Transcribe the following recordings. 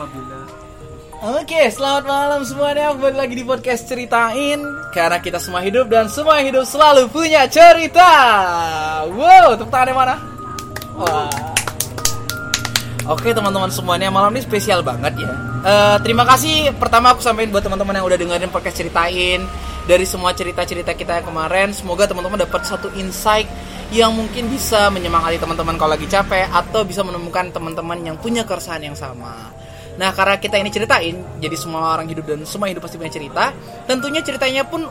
apabila. Oke, selamat malam semuanya. Kembali lagi di podcast Ceritain. Karena kita semua hidup dan semua hidup selalu punya cerita. Wow, tepuk tangannya mana? Wah. Oke teman-teman semuanya, malam ini spesial banget ya. Eh, Terima kasih. Pertama aku sampaikan buat teman-teman yang udah dengerin podcast Ceritain. Dari semua cerita-cerita kita yang kemarin Semoga teman-teman dapat satu insight yang mungkin bisa menyemangati teman-teman kalau lagi capek Atau bisa menemukan teman-teman yang punya keresahan yang sama Nah, karena kita ini ceritain, jadi semua orang hidup dan semua hidup pasti punya cerita. Tentunya ceritanya pun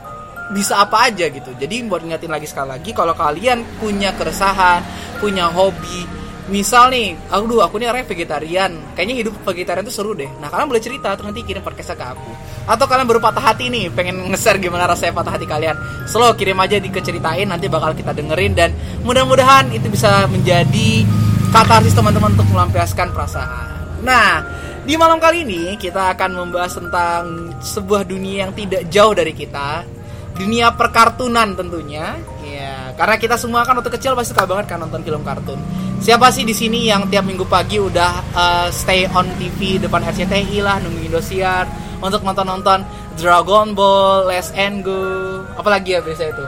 bisa apa aja gitu. Jadi buat ingetin lagi sekali lagi, kalau kalian punya keresahan, punya hobi, misal nih, dulu aku nih orangnya vegetarian, kayaknya hidup vegetarian tuh seru deh. Nah, kalian boleh cerita, terus nanti kirim podcastnya ke aku. Atau kalian baru patah hati nih, pengen nge-share gimana rasanya patah hati kalian, slow kirim aja di keceritain, nanti bakal kita dengerin dan mudah-mudahan itu bisa menjadi katarsis teman-teman untuk melampiaskan perasaan. Nah, di malam kali ini kita akan membahas tentang sebuah dunia yang tidak jauh dari kita. Dunia perkartunan tentunya. Ya, karena kita semua kan waktu kecil pasti suka banget kan nonton film kartun. Siapa sih di sini yang tiap minggu pagi udah uh, stay on TV depan RCTI lah nunggu Indosiar untuk nonton-nonton Dragon Ball, Let's and Go, apalagi ya biasa itu.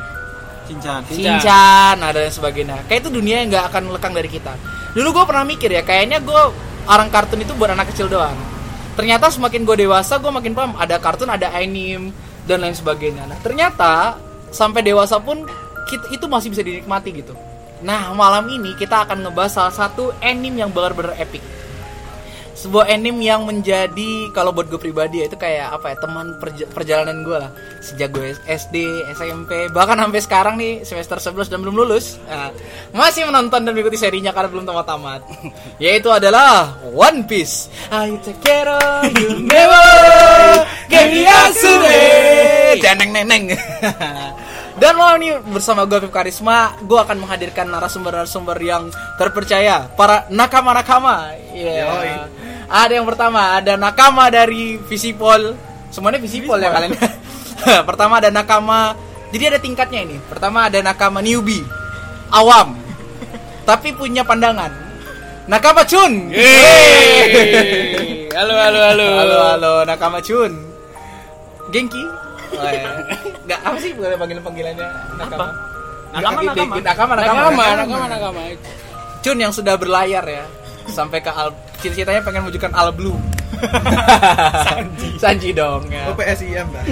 Cincan Shinchan, nah dan sebagainya. Kayak itu dunia yang nggak akan lekang dari kita. Dulu gue pernah mikir ya, kayaknya gue orang kartun itu buat anak kecil doang. Ternyata semakin gue dewasa, gue makin paham ada kartun, ada anime dan lain sebagainya. Nah ternyata sampai dewasa pun kita, itu masih bisa dinikmati gitu. Nah malam ini kita akan ngebahas salah satu anime yang benar-benar epic. Sebuah anime yang menjadi kalau buat gue pribadi ya itu kayak apa ya teman perja- perjalanan gue lah sejak gue SD, SMP bahkan sampai sekarang nih semester 11 dan belum lulus Nah, masih menonton dan mengikuti serinya karena belum tamat-tamat yaitu adalah One Piece. I take care of you never get Deneng neneng. Dan malam ini bersama gue Pip Karisma, gue akan menghadirkan narasumber-narasumber yang terpercaya, para nakama-nakama. Iya. Ada yang pertama, ada nakama dari Visipol. Semuanya Visipol ya kalian. pertama ada nakama. Jadi ada tingkatnya ini. Pertama ada nakama newbie, awam, tapi punya pandangan. Nakama Chun. Yeay. Halo halo halo. Halo halo Nakama Chun. Genki. Oh, iya. Nggak apa sih boleh panggilan panggilannya Nakama? Nakama, Nakama, nakama. nakama, nakama, Nakama nakama, nakama nakama. Chun yang sudah berlayar ya sampai ke al cita-citanya pengen menunjukkan al blue. Sanji. Sanji dong ya. Oh PSIM dah.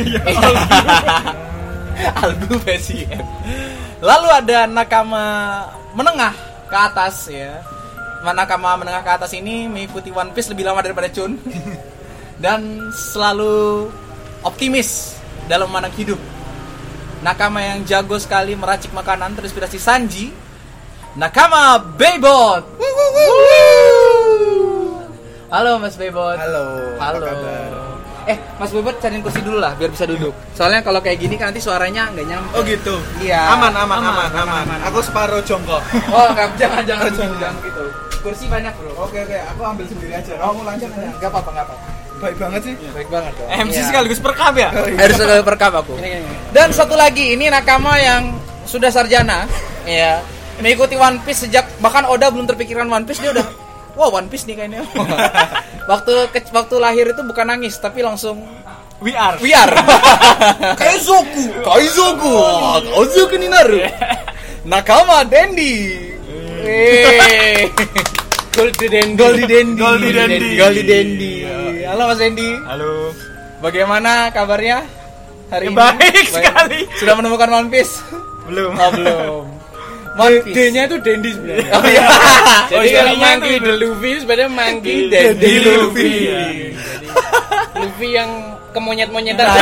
al blue PSIM. Lalu ada nakama menengah ke atas ya. Nakama menengah ke atas ini mengikuti One Piece lebih lama daripada Chun dan selalu optimis dalam memandang hidup. Nakama yang jago sekali meracik makanan terinspirasi Sanji. Nakama Baybot. Halo Mas Baybot. Halo. Halo. Apa kabar? Eh, Mas Baybot cariin kursi dulu lah biar bisa duduk. Soalnya kalau kayak gini kan nanti suaranya nggak nyampe. Oh gitu. Iya. Aman aman Aman, aman aman. aman. Aku separuh jongkok. Oh, nggak jangan jangan jangan. jangan begitu. Kursi banyak, Bro. Oke oke, aku ambil sendiri aja. Kamu lanjut aja. Enggak apa-apa, enggak apa-apa. Baik banget sih. Baik banget dong. MC Iya. sekaligus perkab ya Oh, iya. Harus ada perkap aku. Ini ini. Dan satu lagi, ini nakama yang sudah sarjana, ya, mengikuti One Piece sejak bahkan Oda belum terpikirkan One Piece dia udah, wah One Piece nih kayaknya. waktu ke- waktu lahir itu bukan nangis tapi langsung We are biar. Kaizoku, Kaizoku, Kaizoku ni naru. Nakama Dendi. Eh. Goldie Dandy. Goldie Dendi. Goldie Dendi. Goldie Dendi. Halo Mas Dendi. Halo Bagaimana kabarnya hari Ya, ini? baik sekali. Sudah menemukan One Piece? Belum Oh, belum. Piece. D-nya itu Dandy sebenarnya. Oh iya. Jadi Oh, kalau iya, Monkey itu. the Luffy sebenarnya Monkey Dandy Luffy. Luffy. Luffy yang kemonyet-monyetan.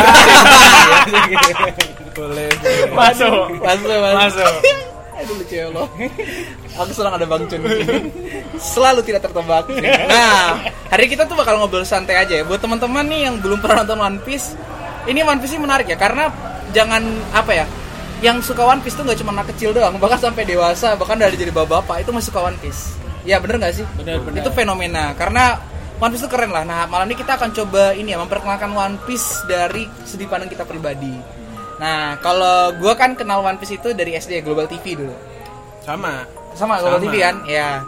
Boleh Masuk Masuk, masuk. Aduh lucu ya Allah. Aku senang ada Bang Chun di sini. Selalu tidak tertebak. Nah, hari kita tuh bakal ngobrol santai aja ya. Buat teman-teman nih yang belum pernah nonton One Piece, ini One Piece ini menarik ya karena jangan apa ya, yang suka One Piece tuh nggak cuma anak kecil doang, bahkan sampai dewasa, bahkan dari jadi bapak-bapak itu masih suka One Piece. Ya bener nggak sih? Bener, bener. Itu fenomena karena One Piece itu keren lah. Nah malam ini kita akan coba ini ya memperkenalkan One Piece dari sudut pandang kita pribadi. Nah kalau gua kan kenal One Piece itu dari SD Global TV dulu. Sama. Sama Global Sama. TV kan? Ya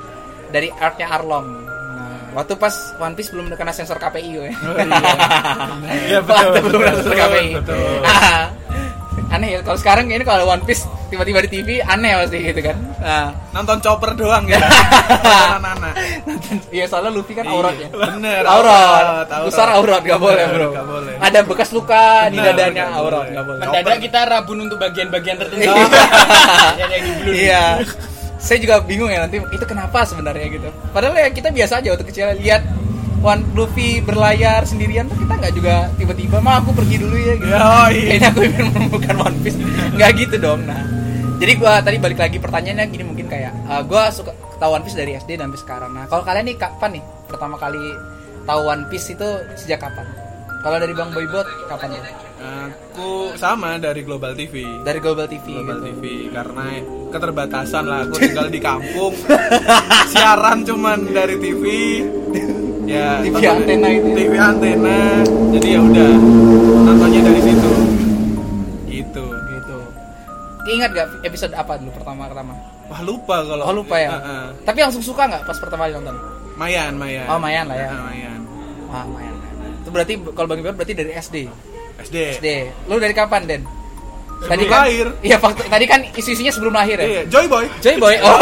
dari artnya Arlong. Nah waktu pas One Piece belum kena sensor KPI ya. Iya Waktu belum kena sensor KPI. betul. Aneh ya kalau sekarang ini kalau One Piece tiba-tiba di TV aneh pasti gitu kan. Nah, Nonton chopper doang ya. Anak-anak. Iya soalnya Luffy kan aurat ya. Bener. Aurat, besar aurat gak boleh bro. nggak boleh. Ada bekas luka di Bener, dadanya nggak aurat boleh. nggak boleh. Mendadak kita rabun untuk bagian-bagian tertentu. Iya. Yang yang di blur. Iya. Saya juga bingung ya nanti itu kenapa sebenarnya gitu. Padahal ya kita biasa aja waktu kecil lihat One Luffy berlayar sendirian tuh kita nggak juga tiba-tiba mah aku pergi dulu ya gitu. Yoi. Kayaknya aku ingin menemukan One Piece. Nggak gitu dong. Nah, jadi gua tadi balik lagi pertanyaannya gini mungkin kayak uh, gua suka tahu One Piece dari SD dan sampai sekarang. Nah, kalau kalian nih kapan nih pertama kali tahu One Piece itu sejak kapan? Kalau dari Bang Boybot kapan ya? Aku sama dari Global TV. Dari Global TV Global gitu. TV karena keterbatasan lah aku tinggal di kampung siaran cuman dari TV ya TV antena itu? TV antena jadi ya udah nontonnya dari situ gitu gitu. Ingat gak episode apa dulu pertama pertama? wah lupa kalau Oh lupa ya. Heeh. Tapi langsung suka nggak pas pertama kali nonton? Mayan Mayan Oh, Mayan lah ya. Heeh, Mayan Ah, lumayan. Itu berarti kalau Bang Ibar berarti dari SD. SD SD. Lu dari kapan, Den? Tadi kan lahir. Iya, fakta, tadi kan isu-isunya sebelum lahir ya. iya Joy Boy Joy Boy. Oh.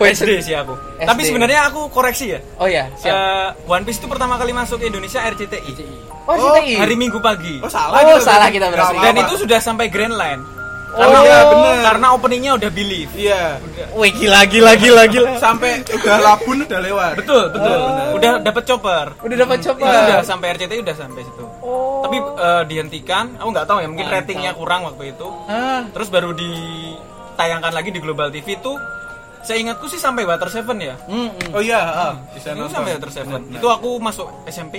SD sih aku. SD. Tapi sebenarnya aku koreksi ya. Oh ya, siap. Eh, One Piece itu pertama kali masuk ke Indonesia RCTI. oh, oh, CTI. Hari Minggu pagi. oh salah Oh, kita salah kita berarti. Dan itu sudah sampai Grand Line. Oh. Karena, Iya, bener. karena openingnya udah believe. iya Wih, gila gila gila gila. sampai udah labun udah lewat Betul, betul. Udah dapat chopper. Udah dapat coba. Itu udah sampai RCTI udah sampai situ. Oh. Tapi eh, dihentikan, aku nggak tahu ya, mungkin ratingnya kurang waktu itu. Ah. Terus baru ditayangkan lagi di Global TV tuh saya ingatku sih sampai Water Seven ya. Hmm, hmm. oh iya ah, bisa Itu nonton sampai Water Seven. Bener. Itu aku masuk SMP.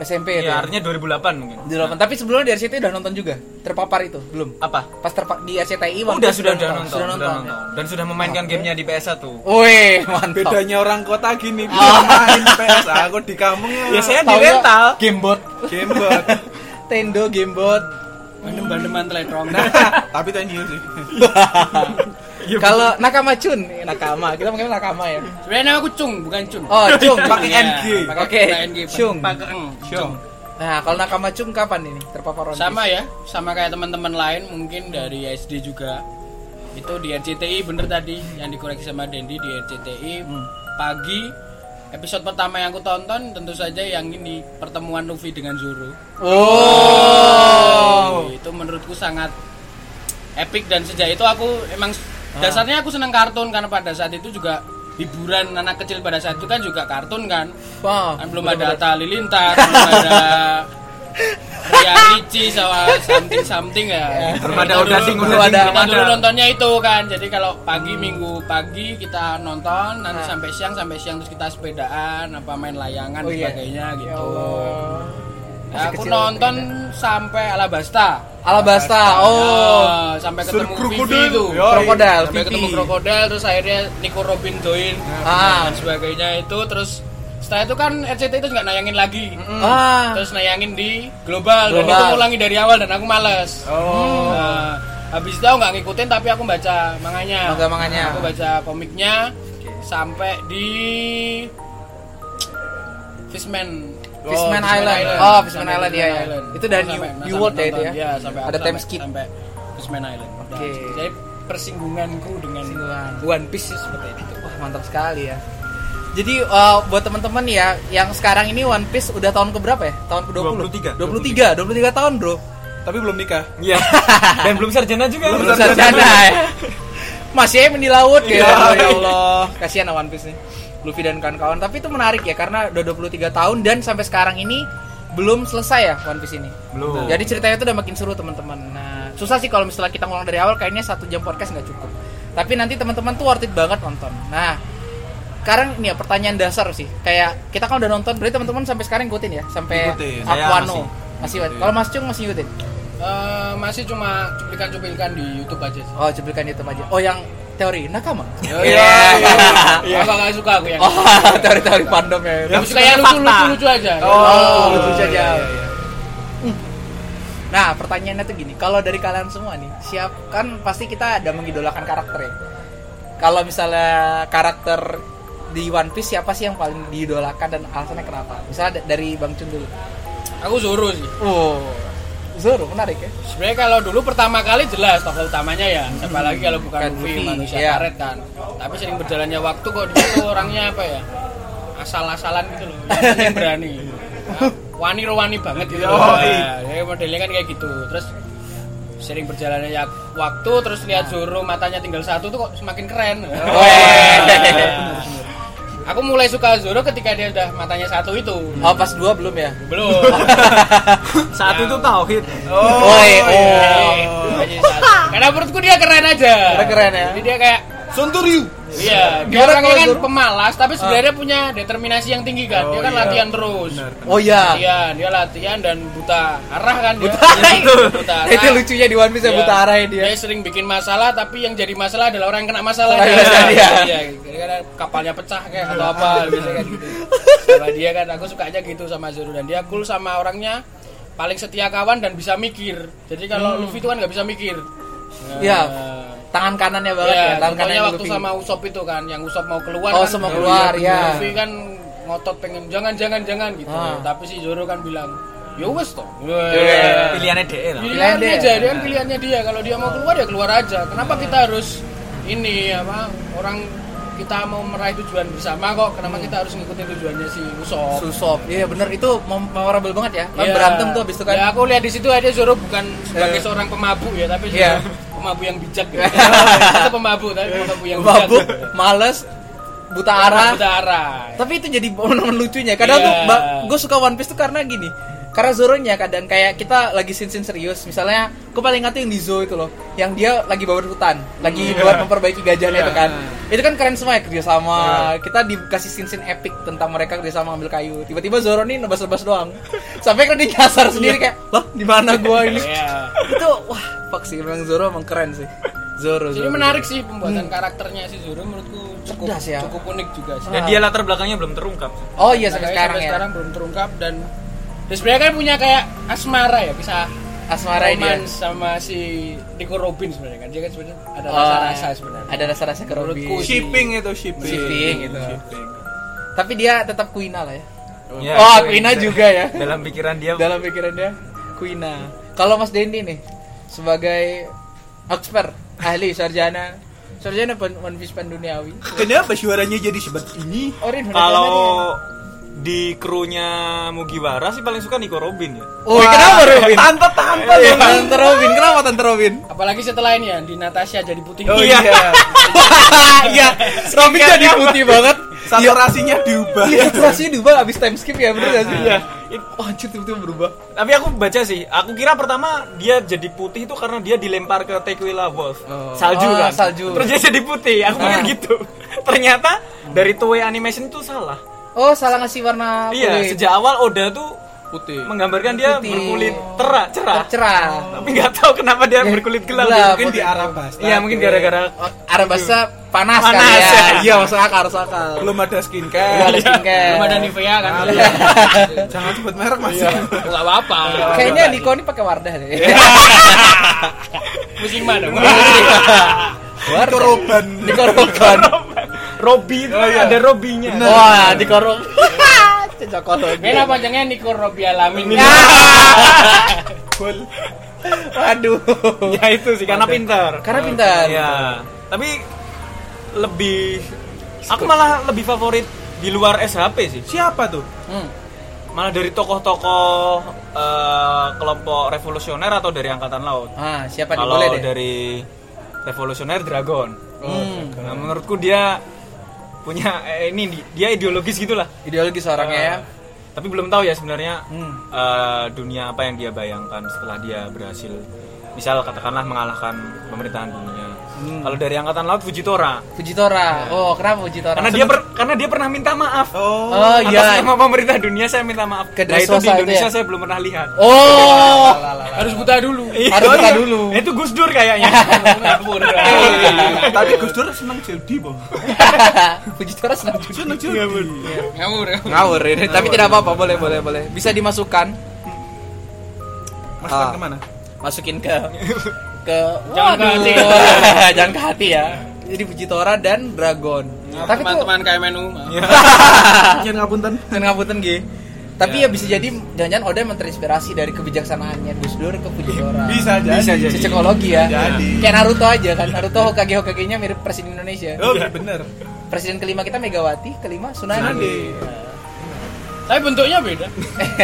SMP itu. Ya, artinya 2008 mungkin. Di delapan. Tapi sebelumnya di RCTI udah nonton juga. Terpapar itu belum. Apa? Pas terpa di RCTI One Udah Piece sudah udah nonton, Sudah nonton. ya? nonton. Dan sudah memainkan gamenya di PS1. Wih, mantap. bedanya orang kota gini bisa main PS aku di kampung Ya saya di rental. Gamebot. gamebot Tendo Gamebot. Bandem-bandeman teledrong. nah tapi thank you sih Kalau Nakama Chun, eh, Nakama, kita panggil Nakama ya. Sebenarnya aku cung, bukan cun. Oh, Chung Pakai Iya, NG. pakai Oke, NG, cung. Pakeng. Syong. Nah, kalau Nakama Chung kapan ini terpapar One Sama ya, sama kayak teman-teman lain mungkin dari SD juga. Itu di RCTI bener tadi yang dikoreksi sama Dendi di RCTI Hmm. pagi episode pertama yang aku tonton tentu saja yang ini pertemuan Luffy dengan Zoro. Oh. Itu menurutku sangat epic dan sejak itu aku emang. Dasarnya aku seneng kartun karena pada saat itu juga hiburan anak kecil pada saat itu kan juga kartun kan. Wah, Kan belum ada Atta Halilintar, belum ada Ria Ricci sama something something ya. Belum Kita ada dulu- Odading, dulu Odading, ada. belum Kita dulu nontonnya itu kan. Jadi kalau pagi minggu pagi kita nonton, nanti Nah. sampai siang sampai siang terus kita sepedaan, apa main layangan Oh, dan iya. sebagainya Ya gitu. Ya, Masih aku kecil, nonton sampai Alabasta. Alabasta. Oh. Ya, sampai ketemu krokodil. itu. Krokodil, Sampai Vivi. ketemu krokodil terus akhirnya Nico Robin join Ah. dan sebagainya itu terus setelah itu kan RCTI itu nggak nayangin lagi Ah. terus nayangin di global, dan Global. itu ulangi dari awal dan aku males Oh. Nah, habis itu aku nggak ngikutin tapi aku baca manganya Manga-manganya. aku baca komiknya sampai di Fishman Fishman Oh, Island. Oh, Fishman Sampai Island, iya, iya. Island. Itu dari Sampai- New- World ya itu ya? Iya, sampai Ada time sampai- skip. sampai Fishman Island Oke. Nah, jadi persinggunganku dengan Persinggungan. One Piece seperti itu Wah, mantap sekali ya. Jadi uh, buat teman-teman ya yang sekarang ini One Piece udah tahun ke berapa ya? Tahun ke 20? 23. 23, 23 tahun, Bro. tapi belum nikah Iya. Dan belum sarjana juga. Belum sarjana ya. Masih di laut ya. Ya Allah, kasihan One Piece nih. Luffy dan kawan-kawan. Tapi itu menarik ya karena udah 23 tahun dan sampai sekarang ini belum selesai ya One Piece ini. Belum. Jadi ceritanya itu udah makin seru teman-teman. Nah, susah sih kalau misalnya kita ngulang dari awal kayaknya satu jam podcast nggak cukup. Tapi nanti teman-teman tuh worth it banget nonton. Nah, sekarang ini ya pertanyaan dasar sih. Kayak kita kan udah nonton, berarti teman-teman sampai sekarang ngikutin ya, sampai Aquano. masih. Masih. Kalau Mas Cung masih ngikutin? Eh, masih cuma cuplikan-cuplikan di YouTube aja sih. Oh, cuplikan itu aja. Oh, yang teori nakama. Iya, Iya. iya. Aku nggak suka aku yang. Oh, teori-teori fandom ya. Yang suka yang lucu, lucu, lucu aja. Oh, lucu aja. iya, iya. Nah, pertanyaannya tuh gini, kalau dari kalian semua nih, siap kan pasti kita ada mengidolakan karakter ya. Kalau misalnya karakter di One Piece siapa sih yang paling diidolakan dan alasannya kenapa? Misalnya da- dari Bang Cun dulu. Aku Zoro sih. Oh, Zoro menarik ya. Sebenarnya kalau dulu pertama kali jelas tokoh utamanya ya, siapa lagi kalau bukan Luffy, Luffy, manusia iya. karet kan. Tapi sering berjalannya waktu kok dia tuh orangnya apa ya? Asal-asalan gitu loh, yang berani. Nah, wani wani banget gitu loh. Oh, Nah, ya modelnya kan kayak gitu. Terus sering berjalannya ya waktu terus lihat Zoro matanya tinggal satu tuh kok semakin keren. Oh, iya. Aku mulai suka Zoro ketika dia udah matanya satu itu. Oh, pas dua belum ya? Belum. Saat itu tauhid. Oh, iya. Oh, masih satu. Karena menurutku dia keren aja. Keren keren ya. Jadi dia kayak Sunturyu. Iya, dia Gimana orangnya kan Zoro? pemalas tapi sebenarnya punya determinasi yang tinggi kan. dia kan latihan terus. Oh iya. Latihan, dia latihan dan buta arah kan dia. Buta arah. Iya, buta arah. Itu lucunya di One Piece ya Iya. buta arah dia. Dia sering bikin masalah tapi yang jadi masalah adalah orang yang kena masalah. Iya. Iya, karena kapalnya pecah kayak atau apa biasanya kan gitu. Sama dia kan aku sukanya gitu sama Zoro dan dia cool sama orangnya paling setia kawan dan bisa mikir. Jadi kalau Luffy itu kan nggak bisa mikir. Iya. Tangan kanannya banget ya, Ya, tangan contohnya kanan waktu Luffy. sama Usop itu kan, yang Usop mau keluar Oh, kan. Mau keluar, ya. Luffy kan ngotot pengen jangan jangan jangan gitu. Ah. Tapi si Zoro kan bilang, "Ya wes toh." Iya. Pilihannya DE lah. Pilihan dia. dia aja, dia kan pilihannya dia. Kalau dia mau keluar ya keluar aja. Kenapa kita harus ini apa orang kita mau meraih tujuan bersama kok? Kenapa kita harus ngikutin tujuannya si Usop? Susop. Iya bener itu mem- memorable banget ya. Kan Iya. berantem tuh habis itu kan. Ya aku lihat di situ aja Zoro bukan sebagai Eh. seorang pemabuk ya, tapi Iya. Zoro pemabuk yang bijak gitu. Itu pemabuk tapi pemabuk yang bijak. mabuk, males, buta arah. Buta arah. Tapi itu jadi momen lucunya. Kadang Iya. tuh gue suka One Piece tuh karena gini. Karena Zoro-nya kadang kayak kita lagi scene-scene serius. Misalnya, gue paling ingat tuh yang di Zoo itu loh. Yang dia lagi bawa hutan. Lagi buat memperbaiki gajahnya itu kan. Itu kan keren semua ya kerjasama. Kita dikasih scene-scene epic tentang mereka kerjasama ngambil kayu. Tiba-tiba Zoro nih nebas-nebas doang. Sampai kan dia nyasar sendiri kayak, lah di mana gua ini? Iya. itu wah fuck sih memang Zoro emang keren sih. Zoro. Jadi Zoro. menarik sih pembuatan karakternya si Zoro menurutku cukup Cerdas ya. cukup unik juga sih. Dan dia latar belakangnya belum terungkap. Oh iya sampai sekarang sampai ya. sekarang belum terungkap dan dan sebenarnya kan punya kayak asmara ya kisah Asmara dia. romance sama si Nico Robin sebenarnya kan dia kan sebenarnya ada Oh, rasa-rasa sebenarnya. Ada rasa-rasa ke Robin. Shipping itu shipping. Shipping gitu. Shipping. Tapi dia tetap Quina lah ya. Ya, oh, itu Quina bisa. juga ya. Dalam pikiran dia Dalam pikiran dia Quina. Kalau Mas Dendi nih sebagai expert, ahli sarjana sarjana One Piece penduniawi. Kenapa suaranya jadi seperti ini? Kalau di krunya Mugiwara sih paling suka Nico Robin ya. Oh, kenapa Robin? Tante tante Iya, Tante Robin, kenapa Tante Robin? Apalagi setelah ini ya di Natasha jadi putih. Oh iya. Iya, Robin jadi putih banget. Saturasinya diubah. Iya, saturasinya diubah abis time skip ya, bener gak sih? Iya. Oh, anjir tiba-tiba berubah. Tapi aku baca sih, aku kira pertama dia jadi putih itu karena dia dilempar ke Tequila Wolf. Oh. Salju Oh, kan. salju. Terus dia jadi putih. Aku pikir Ah. gitu. Ternyata dari Toei Animation itu salah. Oh, salah ngasih warna Iya, kulit. sejak awal Oda tuh Putih. menggambarkan dia Putih. berkulit cerah, cerah. cerah. Tapi nggak tahu kenapa dia berkulit gelap. Gelap. Mungkin di Arabasta. Iya, mungkin gara-gara Arabasta panas, Panas, kali ya. ya. Iya, masuk akal, masuk akal. belum ada Belum skincare. ada skincare. Belum ada Nivea kan. Jangan sebut merek mas. Enggak apa-apa. Kayaknya Niko ini pakai Wardah deh. dong. Itu Roban. Niko Rogan. Robby itu kan ada Robby-nya. Wah, Niko Rogan. Cocok kolon. Beda panjangnya Nico Robi Alamin. Ya. Waduh. Ya itu sih karena pintar. Karena pintar. Ya. Tapi lebih aku malah lebih favorit di luar SHP sih. Siapa tuh? Hmm. Malah dari tokoh-tokoh eh, kelompok revolusioner atau dari angkatan laut. Ah, siapa nih Kalau boleh deh. dari revolusioner Dragon. Hmm. Nah, menurutku dia punya eh, ini di- dia ideologis gitulah. Ideologi seorangnya ya. Eh, Tapi belum tahu ya sebenarnya Hmm. eh, dunia apa yang dia bayangkan setelah dia berhasil misal katakanlah mengalahkan pemerintahan dunia. Hmm. Kalau dari angkatan laut Fujitora. Fujitora. Oh, kenapa Fujitora? Karena dia karena dia pernah minta maaf. Oh. Oh Atas iya. nama pemerintah dunia saya minta maaf. Ke nah itu di Dressrosa itu Indonesia ya? saya belum pernah lihat. Oh. Harus buta dulu. Harus Oh, buta iya. dulu. Itu Gus Dur kayaknya. Tapi Gus Dur seneng judi, Bang. Fujitora senang judi. Seneng judi. Ngawur. Ngawur ini, tapi tidak apa-apa, boleh boleh boleh. Bisa dimasukkan. Mas Ah. ke mana? Masukin ke ke Jangan ke hati. Jangan ke hati ya. Jadi Fujitora dan Dragon. Tapi tuh teman-teman KMNU Nyen ngapunten. kan ngapunten G. Tapi ya. bisa jadi jangan-jangan Oda emang terinspirasi dari kebijaksanaannya Gus Dur ke Fujiwara. Bisa jadi. Bisa jadi. Psikologi ya. Jadi. Kayak Naruto aja kan. Naruto Hokage Hokage-nya mirip presiden Indonesia. Oh, bener. Presiden kelima kita Megawati, kelima Tsunade. Tsunade. tapi bentuknya beda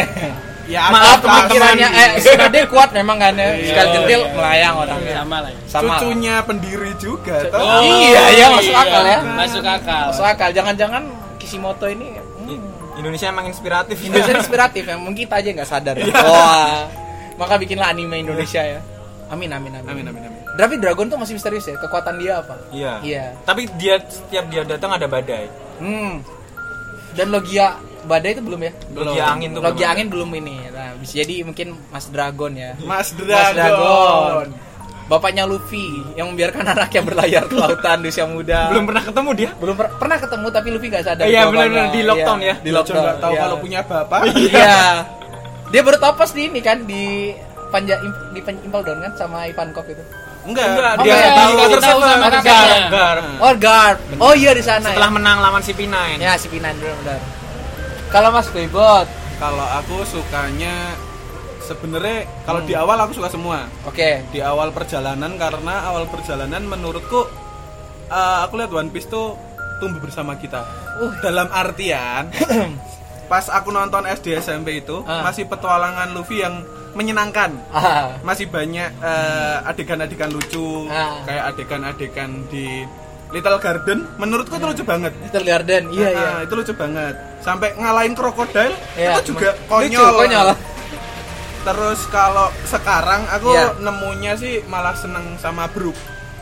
Ya, Maaf ada pemikirannya teman. eh Tsunade kuat memang kan ya. Iya, Sekali jentil iya. melayang orangnya. sama lah ya. Sama. Cucunya pendiri juga toh. Oh, Iya, iya, masuk akal ya. masuk akal Masuk akal. Jangan-jangan Kishimoto ini I- Indonesia emang inspiratif. Indonesia inspiratif ya. Mungkin kita aja nggak sadar. Wah. Maka bikinlah anime Indonesia ya. Amin amin amin. Amin amin amin. Tapi Dragon tuh masih misterius ya. Kekuatan dia apa? Iya. Iya. Tapi dia setiap dia datang ada badai. Hmm. Dan Logia badai itu belum ya? Belum. Logia angin tuh. Belum. angin belum ini. Nah, bisa jadi mungkin Mas Dragon ya. Mas Mas Dragon. Dragon. Bapaknya Luffy yang membiarkan anaknya berlayar ke lautan di usia muda. Belum pernah ketemu dia. belum per- pernah ketemu tapi Luffy nggak sadar. Iya, bapaknya. benar-benar di lockdown Iya, ya. Di Lo lockdown. nggak tahu iya. kalau punya bapak. Iya. Dia baru di ini kan di Panja di Impel Down kan sama Ivankov itu. Enggak. Enggak, Oh, dia enggak, tahu terus tahu sama Gar. Oh, guard. Oh iya di sana. Setelah ya. menang lawan si P9. Ya si Pinan benar benar. Kalau Mas Bebot, Kalau aku sukanya sebenarnya kalau di awal aku suka semua. oke. Di awal perjalanan karena awal perjalanan menurutku eh, aku lihat One Piece tuh tumbuh bersama kita. Uh. Dalam artian pas aku nonton SD SMP itu Ah. masih petualangan Luffy yang menyenangkan. Ah, Masih banyak eh, adegan-adegan lucu Ah. kayak adegan-adegan di Little Garden menurutku itu lucu banget. Little Garden. Iya iya. Nah, itu lucu banget. Sampai ngalahin krokodil Iya. itu juga Lucu, konyol. konyol. Terus kalau sekarang aku Iya. nemunya sih malah seneng sama Brook.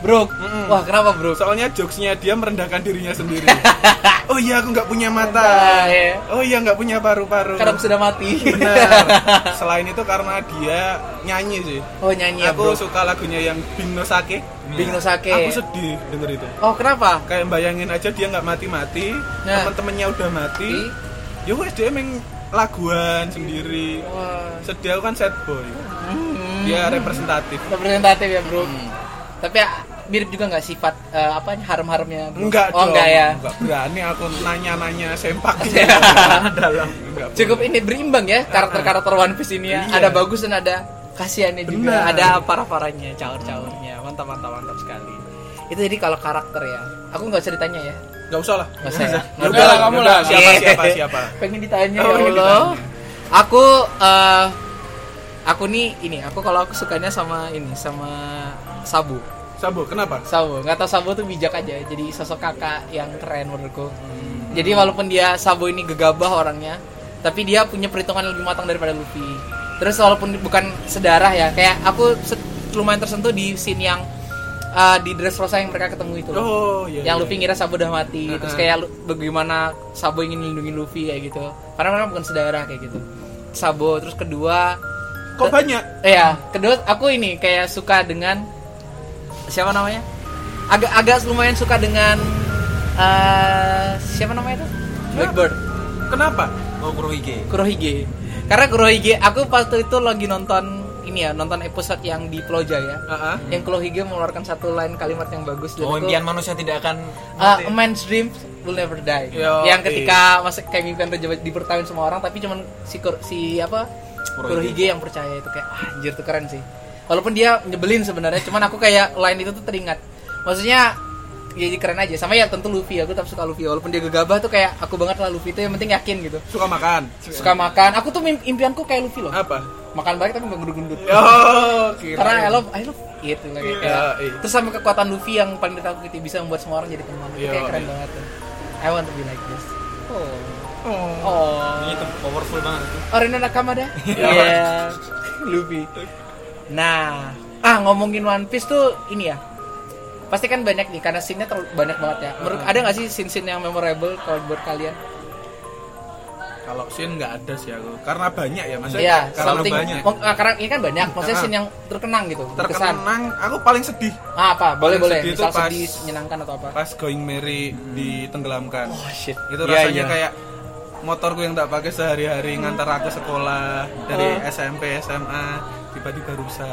Bro. Mm-mm. Wah, kenapa, Bro? Soalnya jokesnya dia merendahkan dirinya sendiri. oh iya aku nggak punya mata. Nah, iya. Oh iya nggak punya paru-paru. Karena aku sudah mati. Benar. Selain itu karena dia nyanyi sih. Oh, nyanyi ya, aku Bro. suka lagunya yang Bing no Sake. Bing no Sake. Aku sedih denger itu. Oh, kenapa? Kayak bayangin aja dia nggak mati-mati, Nah. teman-temannya udah mati. Ya wes dia emang laguan sendiri. Wah. Sedih aku kan sad boy. Hmm. Dia representatif. representatif ya bro tapi ya, mirip juga nggak sifat eh, apa harem-haremnya? Enggak oh dong. enggak ya Enggak berani aku nanya-nanya sempak dalam. Enggak. cukup ini berimbang ya karakter-karakter One Piece ini ya Iya. ada bagus dan ada kasihannya juga Benar. ada para-paranya caur-caurnya mantap mantap mantap sekali itu jadi kalau karakter ya aku nggak usah ditanya ya Enggak usah lah. nggak usah ya Nggak usah. lah, kamu lah. Siapa Iya. siapa siapa? pengen ditanya Oh, ya Allah ditanya. aku eh, aku nih ini aku kalau aku sukanya sama ini sama Sabu Sabu, kenapa? Sabo, nggak tahu Sabo tuh bijak aja, jadi sosok kakak yang keren menurutku. Hmm. Jadi walaupun dia Sabo ini gegabah orangnya, tapi dia punya perhitungan lebih matang daripada Luffy. Terus walaupun bukan sedarah ya, kayak aku lumayan tersentuh di scene yang uh, di Dressrosa yang mereka ketemu itu. Oh iya. yang iya, Luffy iya. ngira Sabo udah mati, Uh-uh. terus kayak bagaimana Sabo ingin melindungi Luffy kayak gitu. Karena mereka bukan sedarah kayak gitu. Sabo, terus kedua Kok banyak? Iya, kedua aku ini kayak suka dengan siapa namanya? Agak agak lumayan suka dengan eh siapa namanya itu? Blackbird, Kenapa? Oh, Kurohige. Kurohige. Karena Kurohige, aku waktu itu lagi nonton ini ya, nonton episode yang di Pulau Jaya. Heeh. Yang Kurohige mengeluarkan satu line kalimat yang bagus dan Oh, impian manusia tidak akan Uh, a man's dream will never die. Yo, yang ketika masa kayak mimpian terjadi dipertahankan semua orang, tapi cuman si si apa Kurohige. Kurohige yang percaya itu kayak ah, anjir tuh keren sih. Walaupun dia nyebelin sebenarnya, cuman aku kayak line itu tuh teringat. Maksudnya ya jadi keren aja. Sama ya tentu Luffy, aku tetap suka Luffy. Walaupun dia gegabah tuh kayak aku banget lah Luffy itu yang penting yakin gitu. Suka makan. Suka makan. Aku tuh impianku kayak Luffy loh. Apa? Makan banyak tapi nggak gendut-gendut. Oh, kira. Karena I love I love it gitu, kayak, Iya, iya. terus sama kekuatan Luffy yang paling ditakuti bisa membuat semua orang jadi teman itu Iya, kayak keren iya. banget tuh. I want to be like this oh Oh. oh Ini tuh powerful banget itu. Orino Nakamada iya Luffy nah ah ngomongin One Piece tuh ini ya pasti kan banyak nih karena scene-nya terlalu banyak banget ya menurut ada nggak sih scene-scene yang memorable kalau buat kalian Kalau scene nggak ada sih aku. Karena banyak ya, maksudnya. Iya, karena something. banyak. Mong- ah, karena ini kan banyak, maksudnya Ah. scene yang terkenang gitu, berkesan. Terkenang, aku paling sedih Ah, apa? Boleh Paling boleh. sedih Misal pas- sedih, menyenangkan atau apa? pas Going Merry ditenggelamkan. Oh shit. Itu Iya, rasanya iya. kayak motorku yang tak pakai sehari-hari ngantar aku sekolah dari Oh. SMP SMA tiba-tiba rusak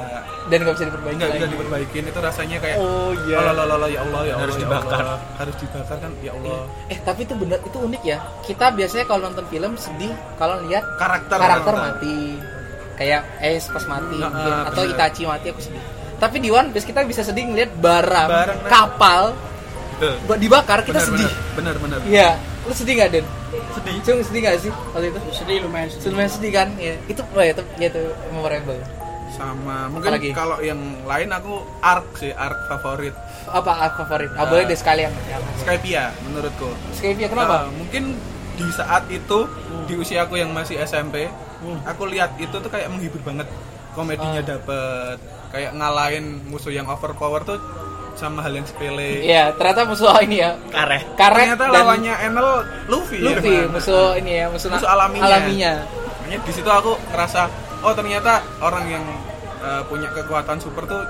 Dan nggak bisa diperbaiki. nggak bisa diperbaikin itu rasanya kayak Oh iya. oh, la, ya Allah ya Allah Harus ya dibakar. Allah. harus dibakar kan ya Allah Eh tapi itu bener itu unik ya. Kita biasanya kalau nonton film sedih kalau lihat karakter karakter mati. Kayak Ace pas mati Nah, mungkin. ah, atau bener. Itachi mati aku sedih. Tapi di One Piece kita bisa sedih ngeliat barang, Barang, nah. kapal Betul. buat dibakar kita benar, sedih. benar benar benar Iya. Lu sedih gak Den? Sedih. Cung sedih gak sih waktu itu? sedih lumayan sedih Lumayan sedih kan? Iya. Itu oh, ya, itu, ya, itu memorable. Sama mungkin Apalagi? kalau yang lain aku arc sih arc favorit Apa arc favorit? Ah, boleh deh sekalian. Skypia menurutku Skypia kenapa? Uh, mungkin di saat itu di usiaku yang masih SMP aku lihat itu tuh kayak menghibur banget komedinya Ah. dapet kayak ngalahin musuh yang overpower tuh sama hal yang sepele Iya, ternyata musuh ini ya. Kareh. Karet ternyata dan lawannya Enel Luffy, ya, Luffy, Bang. musuh ini ya, musuh, Musuh alaminya. alaminya. Makanya di situ aku ngerasa oh ternyata orang yang uh, punya kekuatan super tuh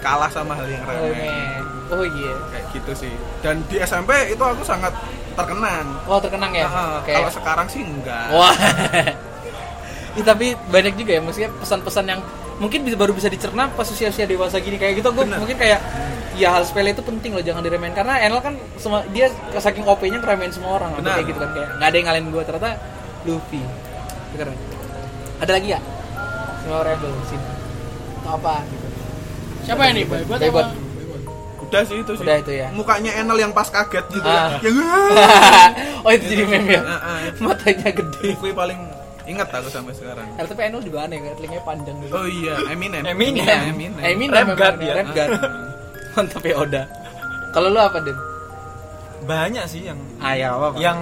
kalah sama hal yang Oh, remeh. Men. oh iya. kayak gitu sih. Dan di SMP itu aku sangat terkenang. Wah terkenang ya. Ah, Kayak- kalau sekarang sih enggak. Wah. Ih, tapi banyak juga ya maksudnya pesan-pesan yang mungkin bisa baru bisa dicerna pas usia-usia dewasa gini. Kayak gitu gue Bener. mungkin kayak ya hal sepele itu penting loh jangan diremehin. Karena Enel kan semua dia saking OP-nya ngeremehin semua orang Benar. kayak gitu kan. Kayak nggak ada yang ngalahin gue ternyata Luffy. Keren. Ada lagi ya memorable sih atau apa gitu siapa yang nih boy buat Boy, apa udah sih itu sih Udah itu ya. mukanya Enel yang pas kaget gitu Ah. ya yang oh itu jadi meme ya Ah, ah, itu. matanya gede Itu paling inget aku sampai sekarang Eh, tapi Enel juga aneh kan telinganya panjang gitu oh iya Eminem Eminem. Iya, Eminem Eminem Rap guard dia. Rap. Mantap ya Oda. Kalau lu apa, Den? Banyak sih yang Ah, ya, apa, yang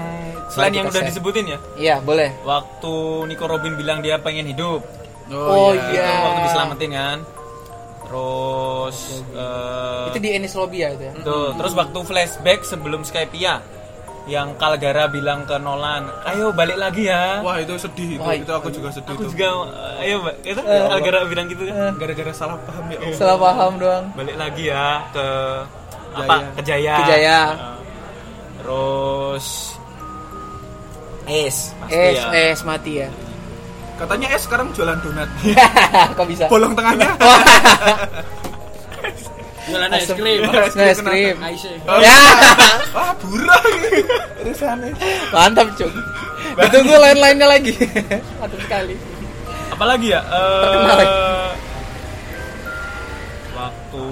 selain yang udah disebutin ya. Iya, boleh. Waktu Nico Robin bilang dia pengen hidup. Oh, iya. Itu waktu diselamatin kan. Terus eh, Itu di Enis Lobby ya itu ya. Tuh, terus waktu flashback sebelum Skypia yang Kalgara bilang ke Nolan, "Ayo balik lagi ya." wah itu sedih itu Wah, itu aku juga sedih Aku itu juga ayo, Mbak. Itu Kalgara bilang gitu kan. gara-gara salah paham ya Allah. Salah paham doang. Balik lagi ya ke apa? Ke Jaya. Ke Jaya. Heeh. Terus Es, pasti Es, ya. es mati ya. Katanya es sekarang jualan donat Kok bisa? bolong tengahnya jualan es krim Es es krim. Oh, Ya. wah burah ini urusannya Mantap, Cung. Ditunggu lain-lainnya lagi. Mantap sekali. Apalagi ya? Eh, Terkenal lagi. waktu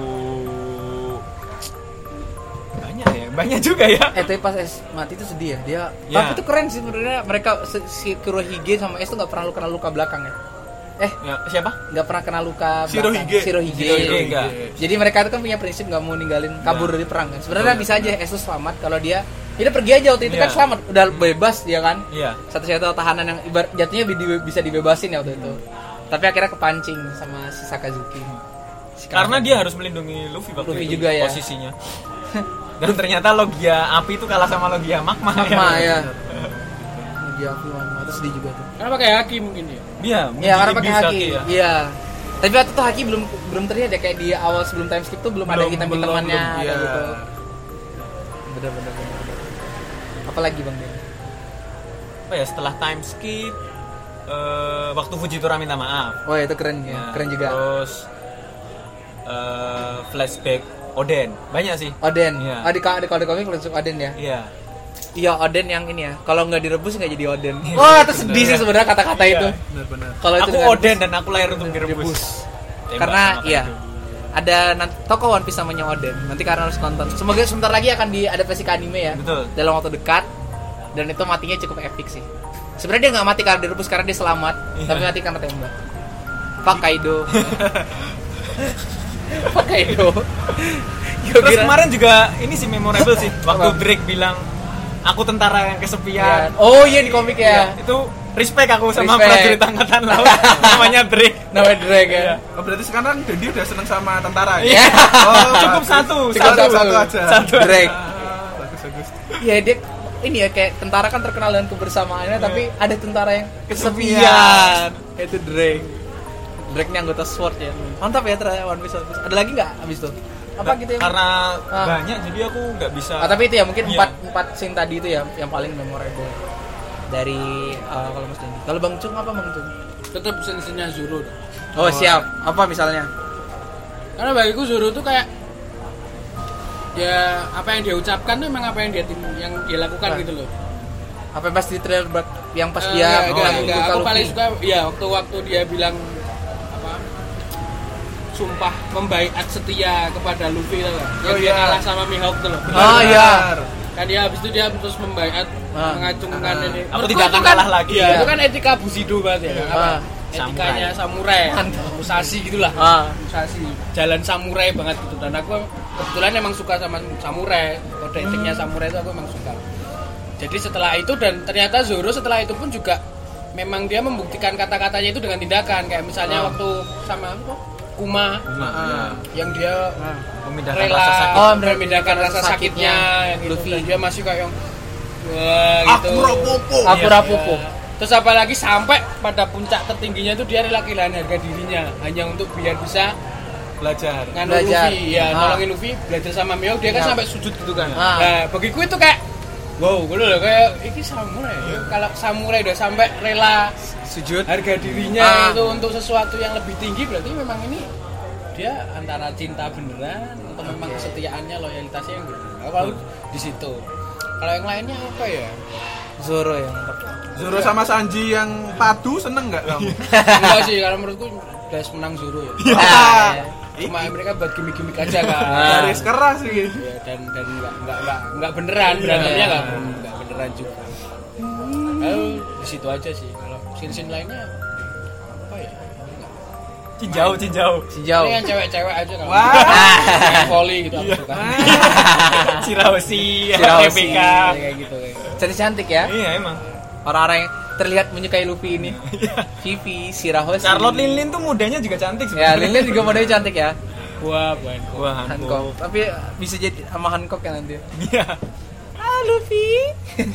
banyak ya, juga ya. Eh, tapi pas es mati itu sedih ya. Dia Ya. tapi itu keren sih sebenarnya mereka si Kurohige sama Es tuh nggak pernah lu kena luka belakang ya. Eh, Ya, siapa? nggak pernah kena luka Shirohige. belakang. Shirohige. Shirohige, enggak. Jadi mereka itu kan punya prinsip nggak mau ninggalin kabur dari perang kan. Sebenarnya bisa aja Esus selamat kalau dia dia pergi aja waktu itu Iya. kan selamat, udah bebas dia kan. Iya. Satu-satu tahanan yang ibarat jatuhnya bi- bisa dibebasin ya waktu itu. Tapi akhirnya kepancing sama si Sakazuki. Si Karena dia harus melindungi Luffy waktu Luffy itu juga ya. posisinya. Dan ternyata logia api itu kalah sama logia magma, Magma ya. Dia aku Magma itu sedih juga tuh. karena pakai haki mungkin ya Iya, Iya karena pakai haki. ya. Iya. Tapi waktu itu haki belum belum terlihat ya kayak di awal sebelum time skip tuh belum, ada Belum, hitam belum, hitamannya belum, ada iya. gitu. Bener bener bener. Apalagi bang Den? Apa ya setelah time skip eh, waktu Fujitora minta maaf. Oh itu keren ya, Ya, keren juga. Terus eh, flashback Oden. Banyak sih. Oden. Iya. Oh di ka- di kalau di komik langsung Oden ya. Iya. Iya Oden yang ini ya. Kalau nggak direbus nggak jadi Oden. Wah itu sedih sih sebenarnya kata-kata Iya. itu. benar-benar Kalau itu Aku Oden dan aku lahir untuk direbus. Tembak Karena iya Kaido. ada nanti toko One Piece namanya Oden. Nanti karena harus nonton. Semoga sebentar lagi akan diadaptasi ke anime ya. Betul. Dalam waktu dekat. Dan itu matinya cukup epic sih. Sebenarnya dia nggak mati karena direbus karena dia selamat, Iya. tapi mati karena tembak. Pak Kaido. Pak Kaido. Gua Terus kira- kemarin juga ini sih memorable sih waktu? Drake bilang aku tentara yang kesepian. Oh iya di komik ya. Iya, itu respect aku sama prajurit angkatan laut namanya Drake. Namanya Drake ya. oh, berarti sekarang Dendi udah seneng sama tentara Iya. ya oh, Cukup satu, Cukup satu, satu. satu aja Satu. Drake. Ah, bagus bagus Iya dia ini ya kayak tentara kan terkenal dengan kebersamaannya tapi ada tentara yang Kesepian. kesepian. Itu Drake. Drake ini anggota SWORD ya. Mantap ya ternyata One Piece. One Piece. Ada lagi nggak abis itu? Apa gitu ya? Karena Ah. banyak jadi aku nggak bisa. Ah, tapi itu ya mungkin Iya. empat empat scene tadi itu ya yang paling memorable. dari uh, kalau Mas Dendi. Kalau Bang Cung apa Bang Cung? tetap sensinya Zoro dah. Oh, siap. Apa misalnya? karena bagiku Zoro tuh kayak ya apa yang dia ucapkan tuh emang apa yang dia tim- yang dia lakukan Ah. gitu loh Apa yang pas di trailer yang pas Eh, dia enggak, enggak, buka aku paling suka ya waktu waktu dia bilang sumpah membaiat setia kepada Luffy tuh kan yang Oh, dia iya. kalah sama Mihawk tuh loh Oh iya. Kan dia habis itu dia terus membaiat Ah. mengacungkan Ah. ini Aku tidak akan kan- kalah lagi. iya, Ya. itu kan etika Bushido banget ya apa Ah. etikanya samurai Musashi gitulah Ah. Musashi jalan samurai banget gitu dan aku kebetulan emang suka sama samurai kode etiknya samurai itu aku emang suka jadi setelah itu dan ternyata Zoro setelah itu pun juga memang dia membuktikan kata-katanya itu dengan tindakan kayak misalnya Ah. waktu sama apa Kuma Kuma, ah, yang dia memindahkan rela rasa sakit Oh, memindahkan rasa sakitnya sakitnya yang gitu. Luffy. Dan dia masih kayak yang wah gitu Aku ropopo. Aku Iya, rapupo. iya. Terus apalagi sampai pada puncak tertingginya itu dia rela kehilangan harga dirinya hanya untuk biar bisa Belajar. nganu Belajar. Luffy ya Ah. nolongin Luffy belajar sama Mio dia kan Ya. sampai sujud gitu kan Ah. nah bagiku itu kayak wow gue loh kayak ini samurai. Ya. kalau samurai udah sampai rela Sujud. harga dirinya Ah. itu untuk sesuatu yang lebih tinggi berarti memang ini dia antara cinta beneran atau memang kesetiaannya loyalitasnya yang beneran. Kalau di situ. Kalau yang lainnya apa ya? Zoro yang Zoro sama Sanji yang padu seneng nggak kamu? enggak sih kalau menurutku guys menang Zoro ya. Ah, cuma mereka buat gimmick-gimmick aja kan. Garis keras sih. ya dan dan nggak nggak nggak nggak beneran berantemnya nggak nggak beneran juga lalu di situ aja sih kalau scene-scene lainnya apa ya Nggak. Cinjau, cinjau. sejauh. ini yang cewek-cewek aja kalau Wah. Volley gitu aku suka Cirausi, Cirausi. Kayak gitu kayak gitu. Cantik-cantik ya. Iya emang. Orang-orang yang terlihat menyukai Luffy ini. Vivi, Shirahoshi. Charlotte Lin Lin tuh mudanya juga cantik Ya, sebenarnya. Lin Lin juga modelnya cantik ya. Wah, bukan. Wah, Hancock. Hancock. Tapi bisa jadi sama Hancock ya nanti. Iya. Ah, Luffy.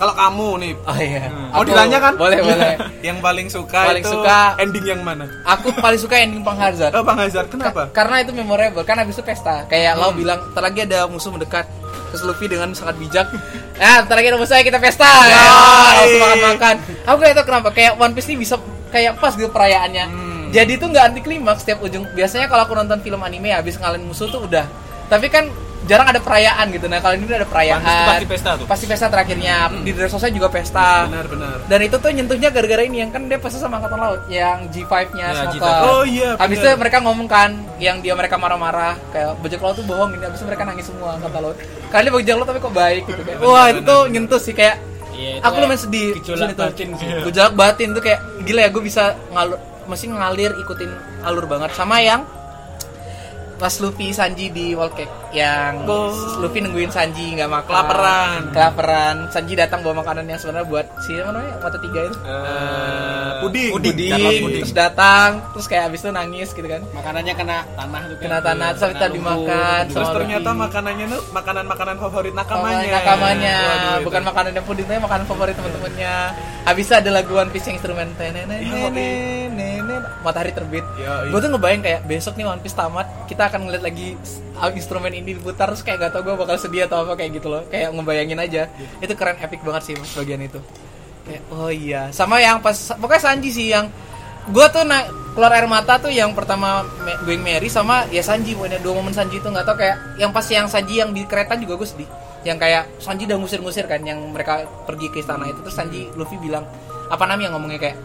Kalau kamu nih, Oh iya. Hmm. mau Aku- ditanya kan? Boleh, boleh. yang paling suka Paling itu suka- ending yang mana? Aku paling suka ending Pang Hazard. Oh, Bang Hazard, kenapa? Ka- karena itu memorable kan habis itu pesta kayak Lau bilang ntar lagi ada musuh mendekat terus Luffy dengan sangat bijak. Nah ntar lagi musuh kita pesta. Ya, langsung makan makan aku kayak itu kenapa kayak One Piece ini bisa kayak pas gitu perayaannya. Jadi itu nggak anti klimaks setiap ujung. Biasanya kalau aku nonton film anime habis ngalahin musuh tuh udah. Tapi kan jarang ada perayaan gitu nah kalau ini ada perayaan pasti pesta tuh. pasti pesta terakhirnya di Dressrosa juga pesta Benar-benar. dan itu tuh nyentuhnya gara-gara ini yang kan dia pasti sama angkatan laut yang G5-nya Ya, Smoker. G5. Oh iya, Habis itu benar. mereka ngomong kan yang dia mereka marah-marah kayak bajak laut tuh bohong ini habis itu mereka nangis semua angkatan laut. Kali ini bajak laut tapi kok baik gitu kayak. Wah, itu tuh nyentuh sih kayak Iya, itu aku lumayan sedih. gejolak batin. Gejolak batin tuh kayak gila ya gue bisa ngalur mesti ngalir ikutin alur banget sama yang pas Luffy Sanji di Wall Cake yang Oh. Luffy nungguin Sanji nggak makan Kelaparan. kelaparan Sanji datang bawa makanan yang sebenarnya buat si apa namanya mata tiga itu Eh, puding. puding. Puding, puding. terus datang terus kayak abis itu nangis gitu kan Makanannya kena tanah tuh. kan. Kena tanah, terus lumpur, dimakan. Terus ternyata makanannya tuh makanan-makanan favorit nakamanya. nakamanya Waduh, bukan makanan yang puding tapi makanan favorit teman-temannya habis itu ada lagu One Piece yang instrumen matahari terbit gue tuh ngebayang kayak besok nih One Piece tamat kita akan ngeliat lagi instrumen ini diputar terus kayak gak tau gue bakal sedih atau apa kayak gitu loh. Kayak ngebayangin aja. Itu keren epic banget sih pas bagian itu. Kayak oh iya. Sama yang pas pokoknya Sanji sih yang gue tuh na- keluar air mata tuh yang pertama me- going Mary sama ya Sanji pokoknya dua momen Sanji itu nggak tau kayak yang pas yang Sanji yang di kereta juga gue sedih. Yang kayak Sanji udah ngusir-ngusir kan yang mereka pergi ke istana itu terus Sanji Luffy bilang apa namanya yang ngomongnya kayak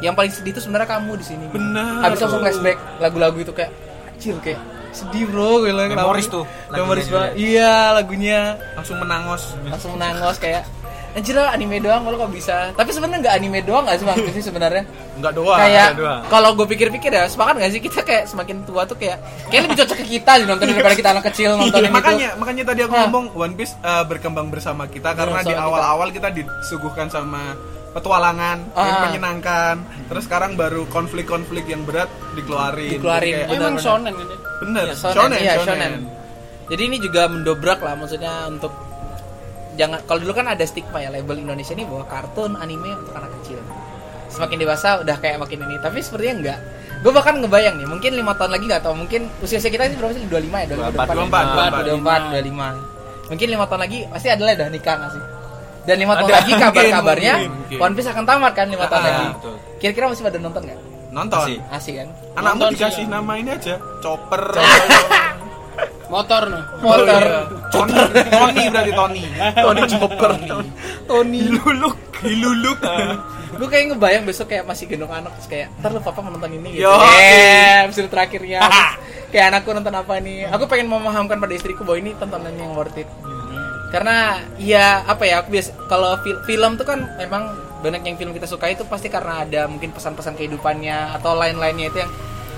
yang paling sedih itu sebenarnya kamu di sini. Benar. habis langsung flashback lagu-lagu itu kayak anjir kayak sedih bro gue bilang, Memoris tuh, memoris banget. Iya lagunya. Langsung menangos. langsung menangos kayak anjir lah anime doang kalau kok bisa. Tapi sebenarnya nggak anime doang nggak sih bang? Sih sebenarnya? Enggak doang. kayak kalau gue pikir-pikir ya sepakat nggak sih kita kayak semakin tua tuh kayak kayak lebih cocok ke kita sih nonton daripada kita anak kecil nontonin itu makanya makanya tadi aku ngomong One Piece uh, berkembang bersama kita karena Bersama di kita. awal-awal kita disuguhkan sama petualangan yang Ah. menyenangkan terus sekarang baru konflik-konflik yang berat dikeluarin Dikeluarin, kayak- bener. Emang shonen gitu. bener Iya, shonen, shonen, iya, shonen. shonen. Jadi ini juga mendobrak lah maksudnya untuk jangan kalau dulu kan ada stigma ya label Indonesia ini bahwa kartun anime untuk anak kecil. Semakin dewasa udah kayak makin ini, tapi sepertinya enggak. Gue bahkan ngebayang nih, mungkin lima tahun lagi nggak tahu, mungkin usia usia kita ini berapa sih? 25 ya, 24, 24, 24, 24, 25. Mungkin lima tahun lagi pasti ada lah udah nikah nggak sih? Dan lima tahun lagi kabar-kabarnya. One Piece akan tamat kan lima tahun Ah, lagi. betul. Kira-kira masih pada nonton nggak? Nonton. Masih. Asik kan? Anakmu dikasih nama ini aja, Chopper. motor no Motor. Tony, Tony berarti Tony. Tony Chopper. Tony. Hiluluk, hiluluk. Gue kayak ngebayang besok kayak masih gendong anak terus kayak ntar lu papa nonton ini gitu. Yo. Eh, episode terakhirnya. Kayak anakku nonton apa nih? Aku pengen memahamkan pada istriku bahwa ini tontonan yang worth it. Karena ya apa ya aku biasa kalau fil- film tuh kan memang banyak yang film kita suka itu pasti karena ada mungkin pesan-pesan kehidupannya atau lain-lainnya itu yang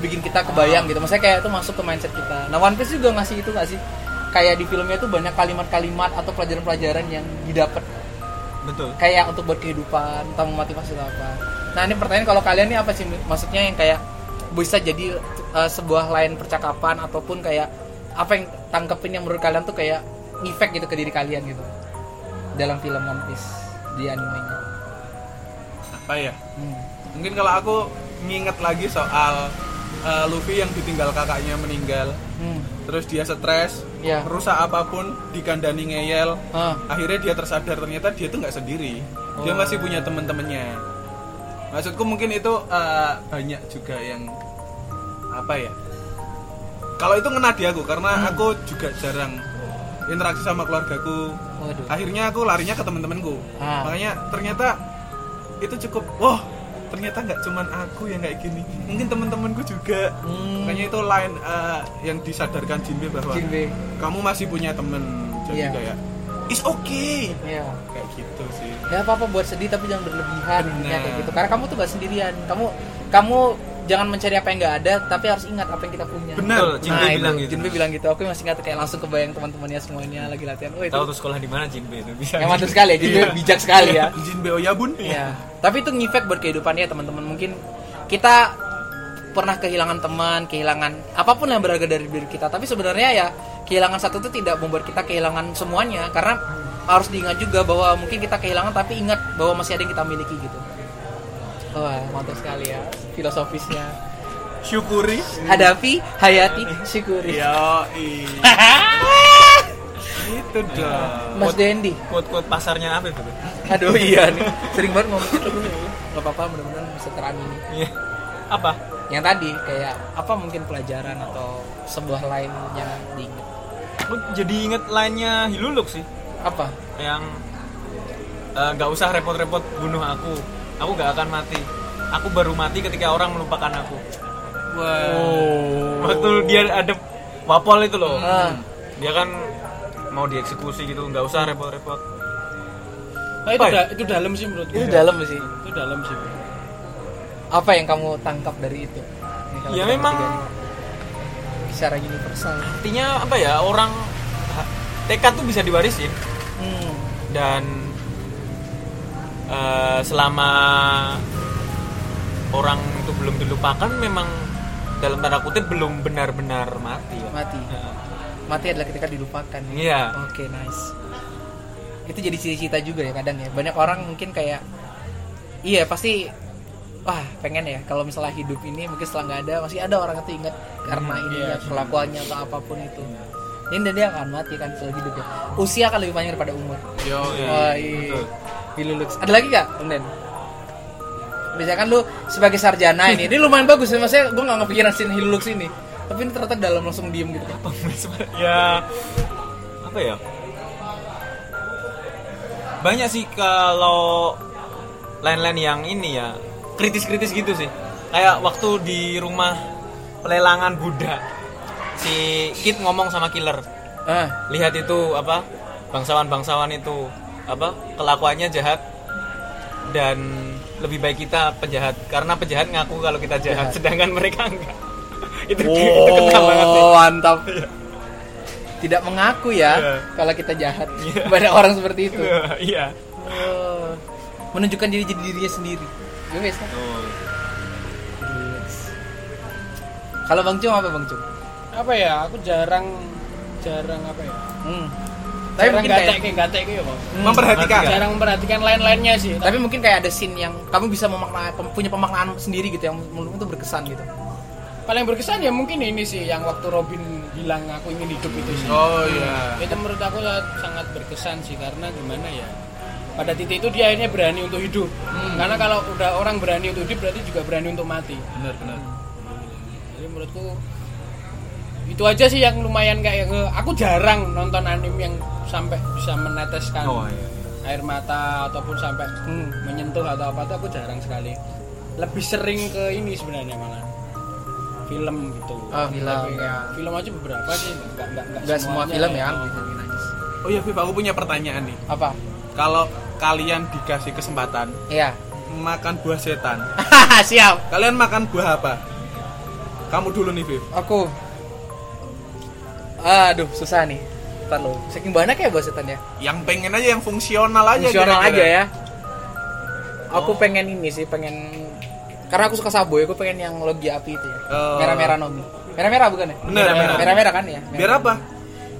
bikin kita kebayang gitu. Maksudnya kayak itu masuk ke mindset kita. Nah One Piece juga ngasih itu gak sih? Kayak di filmnya tuh banyak kalimat-kalimat atau pelajaran-pelajaran yang didapat Betul. kayak untuk buat kehidupan atau memotivasi atau apa nah ini pertanyaan kalau kalian nih apa sih maksudnya yang kayak bisa jadi uh, sebuah lain percakapan ataupun kayak apa yang tangkepin yang menurut kalian tuh kayak efek gitu ke diri kalian gitu dalam film One Piece di animenya Apa ya? hmm. Mungkin kalau aku nginget lagi soal eh, Luffy yang ditinggal kakaknya meninggal, Hmm. terus dia stres, Ya. rusak apa pun dikandani ngeyel, Ah. akhirnya dia tersadar ternyata dia tuh nggak sendiri, dia Oh. masih punya teman-temannya. Maksudku mungkin itu eh, banyak juga yang apa ya? Kalau itu ngena di aku karena Hmm. aku juga jarang interaksi sama keluargaku. Waduh. Akhirnya aku larinya ke teman-temanku. Ah. Makanya ternyata itu cukup. Wah, ternyata nggak cuman aku yang kayak gini. Mungkin teman-temanku juga. Hmm. Makanya itu lain eh, yang disadarkan Jinbe bahwa Jinbe. kamu masih punya temen. Jadi Iya. kayak it's okay. ya Kayak gitu sih. ya apa apa buat sedih tapi jangan berlebihan intinya kayak gitu karena kamu tuh gak sendirian kamu kamu jangan mencari apa yang nggak ada tapi harus ingat apa yang kita punya Benar. Jinbe nah, bilang itu, gitu. Jinbe bilang gitu aku masih ingat kayak langsung kebayang teman-temannya semuanya lagi latihan oh itu Tahu tuh sekolah di mana Jinbe itu bisa. yang mantap sekali ya Jinbe bijak sekali ya Jinbe Oyabun. Iya. Tapi itu ngefek buat kehidupannya teman-teman. Mungkin kita pernah kehilangan teman, kehilangan apa pun yang berharga dari diri kita. Tapi sebenarnya ya kehilangan satu itu tidak membuat kita kehilangan semuanya karena harus diingat juga bahwa mungkin kita kehilangan tapi ingat bahwa masih ada yang kita miliki gitu. Wah, mantap sekali ya filosofisnya. Syukuri. Hadapi, hayati, syukuri. Yo, itu dong. Mas Dendi. Quote-quote pasarnya apa itu? Aduh iya nih. Sering banget ngomong gitu. Gak apa-apa mudah-mudahan bisa teramini. Iya. Apa? yang tadi kayak apa mungkin pelajaran atau sebuah lain yang diingat jadi inget lainnya Hiluluk sih. apa yang eh, nggak usah repot-repot bunuh aku aku nggak akan mati. Aku baru mati ketika orang melupakan aku. Wah. waktu dia ada wapol itu loh. Ah. dia kan mau dieksekusi gitu. Nggak usah repot-repot. Nah, itu, ya? da- itu dalam sih menurutku. Itu dalam sih. Itu dalam sih. Apa yang kamu tangkap dari itu? Ini Ya, memang- secara universal. Artinya apa ya? Orang tekad tuh bisa diwarisin. Hmm. dan eh, selama orang itu belum dilupakan memang dalam tanda kutip belum benar-benar mati ya. mati Heeh. mati adalah ketika dilupakan Iya. oke nice itu jadi cita-cita juga ya kadang ya banyak orang mungkin kayak iya pasti wah pengen ya kalau misalnya hidup ini mungkin setelah nggak ada masih ada orang itu ingat karena ini ya kelakuannya atau apa pun itu ini dan dia akan mati kan setelah hidup ya usia akan lebih panjang daripada umur Yo, Wah, iya. betul. Hilulux. Ada lagi gak, Den? Biasanya kan lu sebagai sarjana ini, ini lumayan bagus. Ya, maksudnya gue gak kepikiran scene Hilulux ini. Tapi ini ternyata dalam langsung diem gitu. Ya apa ya? Banyak sih kalau lain-lain yang ini ya kritis-kritis gitu sih. Kayak waktu di rumah pelelangan Buddha. Si Kid ngomong sama killer. Ah, lihat itu apa bangsawan-bangsawan itu apa kelakuannya jahat dan lebih baik kita penjahat. Karena penjahat ngaku kalau kita jahat, Jahat. sedangkan mereka enggak. Itu, itu kena banget sih. oh, mantap Tidak mengaku ya, Iya. kalau kita jahat Iya. Banyak orang seperti itu. Iya oh, Menunjukkan diri jadi dirinya sendiri. Gue biasa Oh. Kalau Bang Cung apa Bang Cung? apa ya? Aku jarang jarang apa ya? Hmm. Tapi mungkin kayak kayak gatek gitu ya Bang. memperhatikan. jarang memperhatikan lain-lainnya sih tapi mungkin kayak ada scene yang kamu bisa memaknai pem- punya pemaknaan sendiri gitu yang menurutmu tuh berkesan gitu. paling berkesan ya mungkin ini sih yang waktu Robin bilang aku ingin hidup itu sih Oh iya. itu menurut aku sangat berkesan sih karena gimana ya pada titik itu dia akhirnya berani untuk hidup Hmm. karena kalau udah orang berani untuk hidup berarti juga berani untuk mati benar benar jadi menurutku itu aja sih yang lumayan kayak ke- aku jarang nonton anime yang sampai bisa meneteskan Oh, iya. air mata ataupun sampai hmm, menyentuh atau apa tuh aku jarang sekali lebih sering ke ini sebenarnya malah film gitu Oh, film, Tapi ya. film aja beberapa sih nggak nggak nggak, Gak semua film ya. Oh. gitu, najis. oh iya Viv aku punya pertanyaan nih Apa? kalau kalian dikasih kesempatan Iya. makan buah setan Siap. kalian makan buah apa kamu dulu nih Viv Aku. Aduh, susah nih. Ntar lo. Saking banyak ya bahasa setan ya. yang pengen aja yang fungsional aja Fungsional kira-kira. aja ya. Aku pengen ini sih, pengen karena aku suka sabo ya, aku pengen yang logi api itu ya. Oh. Merah-merah nomi. Merah-merah bukan ya? Bener, bener. Merah-merah kan ya? biar apa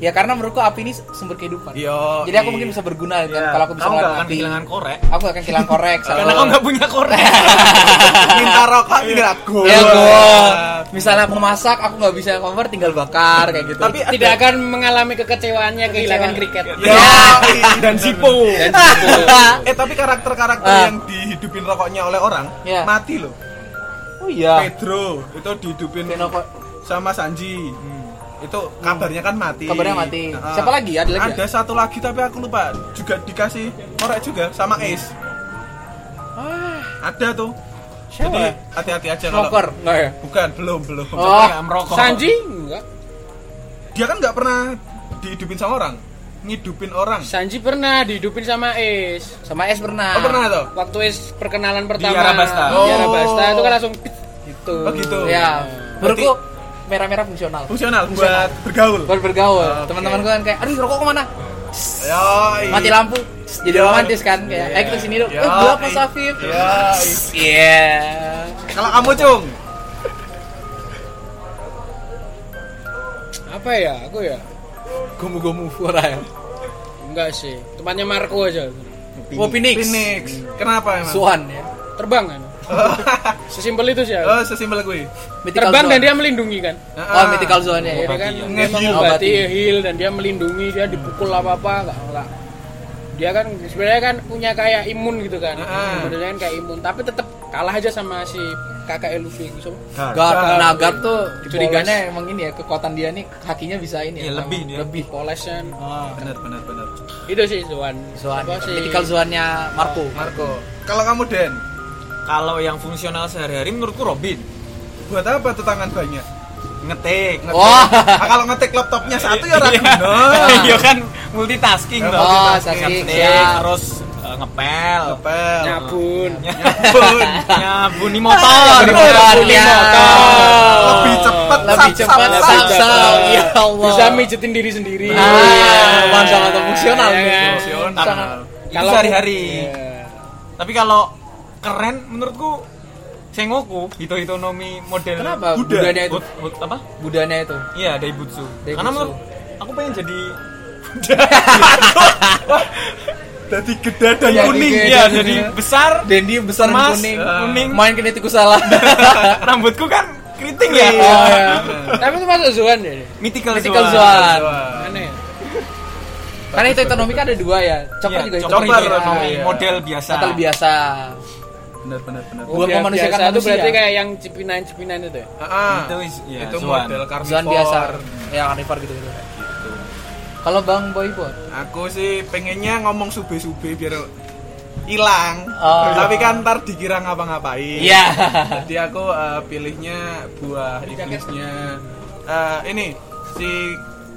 Ya karena menurutku api ini sumber kehidupan. Yo, Jadi aku mungkin bisa berguna kan kalau aku bisa Kamu akan api. kehilangan korek. Aku akan kehilangan korek. Karena kamu nggak punya korek. minta rokok tinggal gua Ya gua. Misalnya aku masak, aku nggak bisa cover, tinggal bakar kayak gitu. tapi tidak akan mengalami kekecewaannya kehilangan kriket Yo, Dan sipo. eh tapi karakter-karakter Ah. yang dihidupin rokoknya oleh orang Ya. mati loh oh iya. Pedro itu dihidupin Kenapa? sama Sanji itu kabarnya kan mati Kabarnya mati. Nah, Siapa lagi? Ada lagi ada satu lagi tapi aku lupa juga dikasih korek juga sama Ace ada tuh Siapa? jadi hati-hati aja kalau Smoker? Enggak ya? bukan belum belum Oh, Nggak merokok. Sanji enggak dia kan nggak pernah dihidupin sama orang ngidupin orang Sanji pernah dihidupin sama Ace sama S pernah. oh pernah tuh waktu Ace perkenalan pertama Arabasta. di Oh. Arabasta itu kan langsung gitu Oh, gitu. Ya, menurutku merah-merah fungsional. fungsional buat bergaul Buat bergaul. Oke. Teman-teman gue kan kayak, aduh rokok ke mana? Yoi. Mati lampu. Jadi Yoi. romantis kan kayak, ayo kita sini dulu. Eh, Yoi. gelap Mas Afif. Yoi. Iya. kalau kamu cung apa ya aku ya Gomu-gomu fura ya. enggak sih tempatnya Marco aja Oh, Phoenix. Phoenix kenapa emang Swan ya. terbang kan sesimpel itu sih aku. oh sesimpel gue Mythical terbang Zone. dan dia melindungi kan? Oh, mythical zone ya. dia kan dia mengobati Ngobati. heal dan dia melindungi dia dipukul apa apa enggak enggak dia kan sebenarnya kan punya kayak imun gitu kan. Ah. modelnya kan kayak imun tapi tetap kalah aja sama si kakak Luffy gitu Gar, Gar. nah Gar tuh curiganya emang ini ya kekuatan dia nih kakinya bisa ini Iya, ya, lebih dia. lebih. Polesnya benar benar benar. Itu sih Zuan Zuan mythical zone-nya Marco. Marco. Kalau kamu Den Kalau yang fungsional sehari-hari menurutku Robin. buat apa tuh tangan banyak Ngetik. Ngetik. Wah. Ah, kalau ngetik laptopnya satu ya ragu Iya kan multitasking toh. Oh, Ngetik, terus eh, ngepel. Ngepel. nyabun Nyabun. Nyabuni motor. Nyabuni motor, ya. motor. lebih cepat lebih sap, cepat sap, sap, sap. sap. ya Allah bisa mijetin diri sendiri ah atau fungsional Iya nih. kan? Fungsional. Sangat- Itu Kalau- sehari-hari. Iya. Tapi kalau keren menurutku Sengoku, Hito Hitonomi model kenapa Buddha. budanya itu hut, apa? budanya itu Iya, Daibutsu. Daibutsu. Karena menurut aku pengen jadi Jadi gede dan Jadi kuning. Iya, jadi- besar, Dendi besar dan Emas, kuning eh, kuning. main kinetiku salah rambutku kan keriting ya. Oh, iya. tapi itu masuk Zuan ya Mythical, Mythical. Wah. aneh karena itu ekonomi kan ada dua ya coklat Iya, juga ekonomi. Itu Ah, iya. model biasa. Atau biasa Benar benar benar. Buat Biasa- memanusiakan biasa itu manusia. berarti kayak yang cipinan cipinan itu ya Ah, Itu is- iya, itu Zoan. model carnivore. Zuan biasa ya karnivor gitu gitu kalau bang boybot Aku sih pengennya ngomong sube-sube biar hilang. Oh. Tapi kan ntar dikira ngapa-ngapain. iya Jadi aku eh, pilihnya buah iblisnya eh, ini si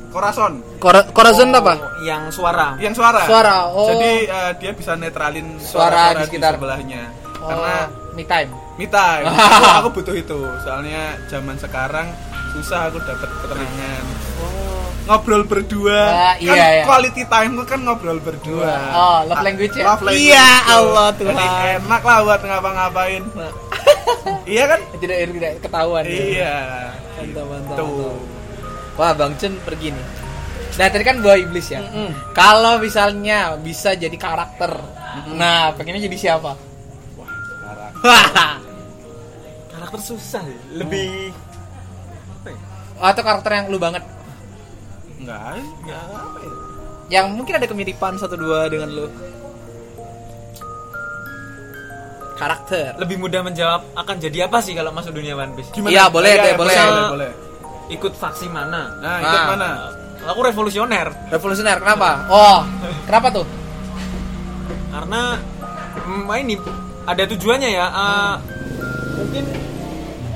Corazon Corazon apa yang suara. yang suara. Suara, oh. Jadi eh, dia bisa netralin Suara suara-suara di sekitar. sebelahnya. Oh, Karena me time me time. Itu aku butuh itu. Soalnya zaman sekarang susah aku dapat ketenangan. Ngobrol berdua. Ah, kan iya, iya. quality time kan ngobrol berdua. Oh, love language ya? Love language. Iya. Allah Tuhan. Jadi enak lah buat ngapa-ngapain. iya kan? tidak tidak ketahuan ya. Iya. Mantap, mantap, Tuh. Wah, Bang Chen pergi nih. Nah, tadi kan buah iblis ya. Kalau misalnya bisa jadi karakter, nah pengennya jadi siapa? Karakter susah ya. Lebih apa ya? Atau karakter yang lu banget, Enggak, enggak apa ya? yang mungkin ada kemiripan satu dua dengan lu. karakter lebih mudah menjawab akan jadi apa sih kalau masuk dunia One Piece Iya, boleh Iya, deh, boleh. boleh, boleh. ikut faksi mana Nah, ikut Ah. mana? aku revolusioner revolusioner kenapa oh kenapa tuh karena mm, ini ada tujuannya ya eh, mungkin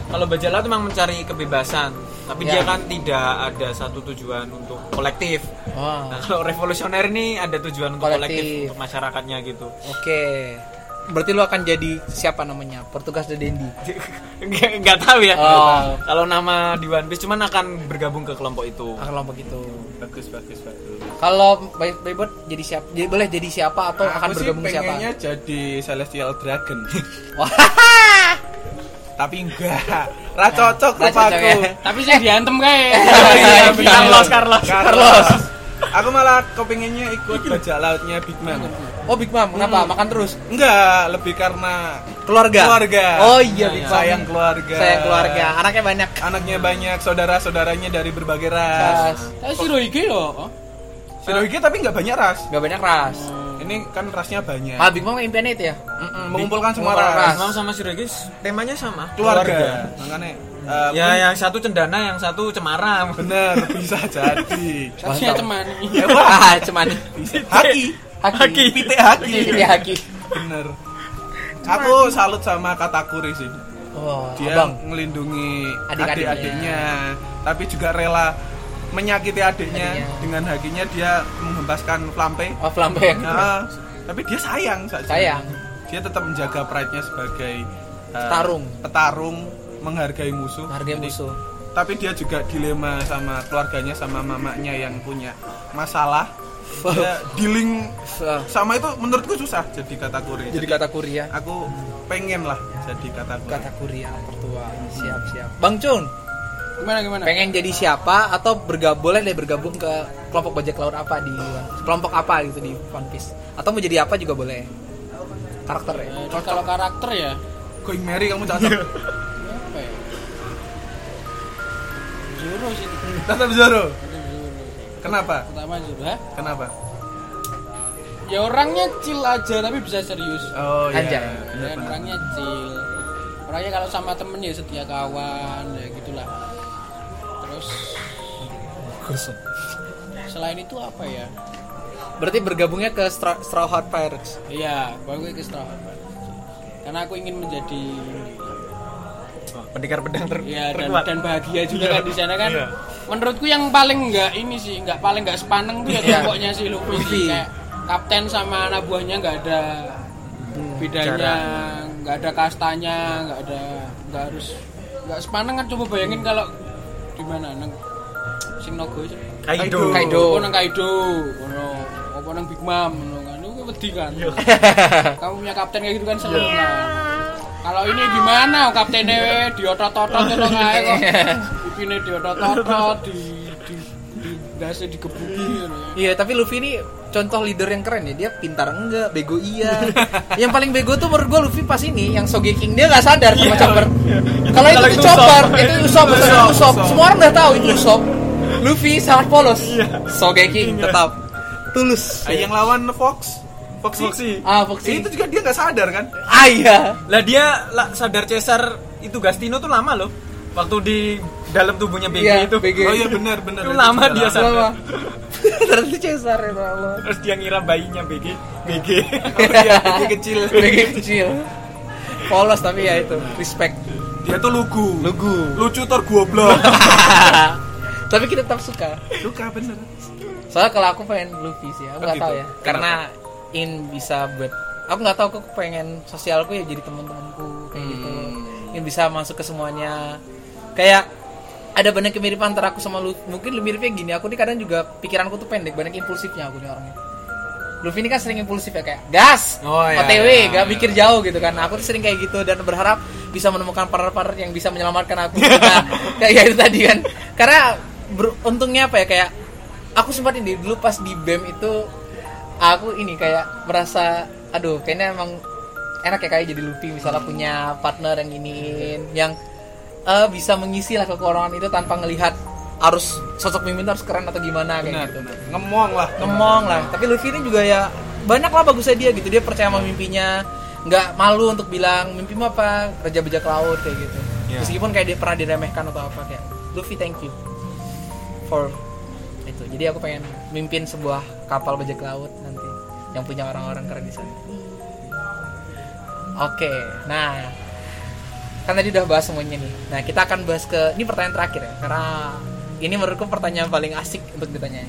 kalau bajak laut memang mencari kebebasan tapi Ya. dia kan tidak ada satu tujuan untuk kolektif oh nah kalau revolusioner ini ada tujuan untuk kolektif, Kolektif. untuk masyarakatnya gitu oke berarti lu akan jadi siapa namanya petugas The Dendi nggak nggak tahu ya Oh. kalau nama di One Piece cuman akan bergabung ke kelompok itu ah, kelompok itu Bagus, bagus, bagus. kalau Bay- Baybot jadi siapa jadi boleh jadi siapa atau akan Aku sih bergabung siapa pengennya jadi Celestial Dragon. wah Tapi enggak. Ra cocok rupaku. ya. Tapi sih diantem kayak. Iya, bener. Carlos, Carlos. Carlos. Aku malah kepinginnya ikut bajak lautnya Big Mom. Oh Big Mom kenapa makan terus Enggak, lebih karena keluarga Keluarga. oh iya Big Mom sayang keluarga. sayang keluarga anaknya banyak Anaknya banyak, saudara-saudaranya dari berbagai ras. Ras. Tapi si Rohige loh. Shirohige tapi nggak banyak ras. Gak banyak ras. Ini kan rasnya banyak. Ah, Big Mom impiannya itu ya? Mm-mm, mengumpulkan semua mengumpulkan ras. Imam sama Sirogis temanya sama Keluarga. Makanya eh, ya yang satu cendana yang satu cemara bener bisa jadi. Kasihnya cemani. ah, cuman Haki. haki. Pite haki. Iya, haki. Bener. Aku salut sama Katakuri sih. Oh, Dia abang. melindungi Adik-adiknya. adik-adiknya, tapi juga rela menyakiti adiknya Adiknya. dengan hakinya dia menghempaskan flampe. Oh, flambe yang Nah, tapi dia sayang saja. sayang. Dia tetap menjaga pride-nya sebagai eh, Petarung. petarung, menghargai musuh. Harga Jadi, musuh. Tapi dia juga dilema sama keluarganya sama mamanya yang punya masalah. Dia dealing sama itu menurutku susah jadi katakuri. Jadi kata kuri ya. aku pengen lah jadi katakuri. Kata kuri anak mertua. Siap, siap. Bang Cun, Gimana gimana? pengen jadi siapa atau bergabung boleh deh bergabung ke kelompok bajak laut apa di kelompok apa gitu di One Piece atau mau jadi apa juga boleh karakter ya Eh, kalau karakter ya Going Mary kamu cocok. apa ya? Zoro sih. Tetap Zoro. Kenapa? Pertama. Hah? Kenapa? Ya orangnya chill aja tapi bisa serius. Oh Anjay. Ya, benar-benar. orangnya chill. Orangnya kalau sama temen ya setia kawan ya gitulah. Terus selain itu apa ya? berarti bergabungnya ke Stra- Straw Hat Pirates Iya, baru ke Straw Hat. Karena aku ingin menjadi pendekar pedang ter ya dan, terkuat dan bahagia juga Iya. kan di sana kan. Iya. Menurutku yang paling enggak ini sih, enggak paling enggak sepaneng tuh ya Iya. pokoknya si Luffy. Luffy. Kayak kapten sama anak buahnya enggak ada bedanya, jarak. enggak ada kastanya, enggak ada enggak harus enggak sepaneng kan coba bayangin kalau di mana nang sing Nogo. Kaido Kaido. Nang Kaido, ono apa nang Big Mom ngono kan. Itu wedi kan. Iya. Kamu punya kapten kayak gitu kan seneng kan. Kalau ini gimana kaptennya diotot-otot ngono kae kok. Ipine diotot-otot di di di dasi digebuki ngono ya. Iya, tapi Luffy ini contoh leader yang keren ya. Dia pintar enggak, bego iya. yang paling bego tuh menurut gua Luffy pas ini yang Sogeking dia nggak sadar sama Chopper. Kalau itu tuh itu Chopper, Usopp. itu Usopp, betul Usopp. Semua orang udah tahu itu Usopp. Luffy sangat polos. Sogeking tetap tulus. Yang lawan Fox. Foxy. Foxy. Ah, Foxy. Itu juga dia nggak sadar kan? Ah iya. lah dia lah, sadar Caesar itu Gastino tuh lama loh waktu di dalam tubuhnya BG Iya, itu BG. Oh iya benar benar. Itu lama dia lama. sadar. Ternyata Caesar ya Allah. terus dia ngira bayinya BG BG Oh iya, dia kecil. Bego kecil. Polos tapi ya itu respect. Dia tuh lugu. Lugu. Lucu tergoblok. tapi kita tetap suka. Suka bener. Soalnya kalau aku pengen Luffy sih, aku Oh, nggak gitu. tahu ya. Karena in bisa buat aku nggak tahu aku pengen sosialku ya jadi teman-temanku kayak gitu. Hmm. Yang bisa masuk ke semuanya. Kayak ada banyak kemiripan antara aku sama Luffy. Mungkin lebih miripnya gini, aku nih kadang juga pikiranku tuh pendek, banyak impulsifnya aku nih orangnya. Luffy ini kan sering impulsif ya kayak gas, Oh, iya, OTW, iya. gak mikir jauh gitu kan. Aku tuh sering kayak gitu dan berharap bisa menemukan partner-partner yang bisa menyelamatkan aku. Nah, kayak ya itu tadi kan. Karena untungnya apa ya kayak aku sempat ini dulu pas di BEM itu aku ini kayak merasa aduh kayaknya emang enak ya kayak jadi Luffy misalnya punya partner yang iniin yang eh, bisa mengisi lah kekurangan itu tanpa ngelihat harus sosok pemimpin harus keren atau gimana kayak Benar, gitu. benar. Ngemong lah. ngomong lah. Tapi Luffy ini juga ya banyak lah bagusnya dia gitu. Dia percaya sama mimpinya nggak malu untuk bilang mimpimu apa? Raja bajak laut kayak gitu. Iya. meskipun kayak dia pernah diremehkan atau apa kayak Luffy thank you for itu. Jadi aku pengen mimpin sebuah kapal bajak laut yang punya orang-orang keren di sana. Oke nah kan tadi udah bahas semuanya nih. Nah kita akan bahas ke ini pertanyaan terakhir ya karena ini menurutku pertanyaan paling asik untuk ditanya.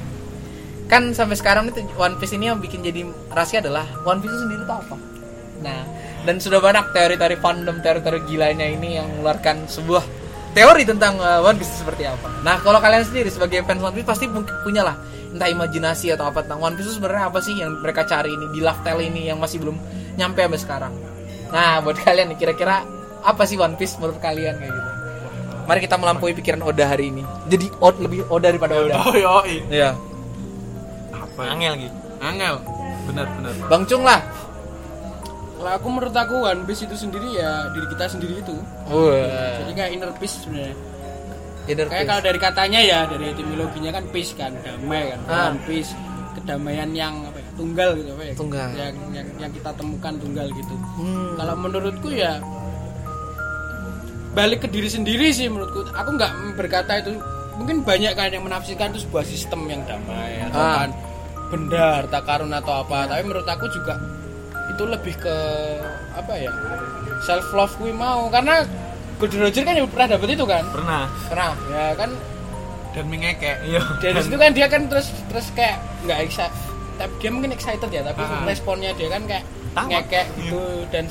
Kan sampai sekarang itu One Piece ini yang bikin jadi rahasia adalah One Piece itu sendiri itu apa? Nah dan sudah banyak teori-teori fandom teori-teori gilanya ini yang mengeluarkan sebuah teori tentang uh, One Piece seperti apa. Nah kalau kalian sendiri sebagai fans One Piece pasti punya lah entah imajinasi atau apa tentang One Piece itu sebenarnya apa sih yang mereka cari ini di Love Tale ini yang masih belum nyampe sampai sekarang nah buat kalian nih kira-kira apa sih One Piece menurut kalian kayak gitu mari kita melampaui pikiran Oda hari ini jadi Od lebih Oda daripada Oda Oh yo, Iya. apa? Angel gitu. Angel. Benar benar. Bang Cung lah. Kalau aku menurut aku One Piece itu sendiri ya diri kita sendiri itu. Wah. Jadi kayak inner peace sebenarnya. Inner Kayak peace. kalau dari katanya ya, dari etimologinya kan peace kan, damai kan. Ah. Piece kedamaian yang apa ya, tunggal gitu apa ya. Tunggal. Yang, yang yang kita temukan tunggal gitu. Hmm. Kalau menurutku ya balik ke diri sendiri sih menurutku. Aku nggak berkata itu mungkin banyak kan yang menafsirkan itu sebuah sistem yang damai atau Ah. kan benda harta karun atau apa. Tapi menurut aku juga itu lebih ke apa ya self love gue mau karena Golden Roger kan pernah dapet itu kan Pernah. Pernah. ya kan Dan mengekek. Iya. dari situ kan dia kan terus terus kayak nggak excited tapi dia mungkin excited ya tapi Ah. responnya dia kan kayak Tamat. ngekek gitu dan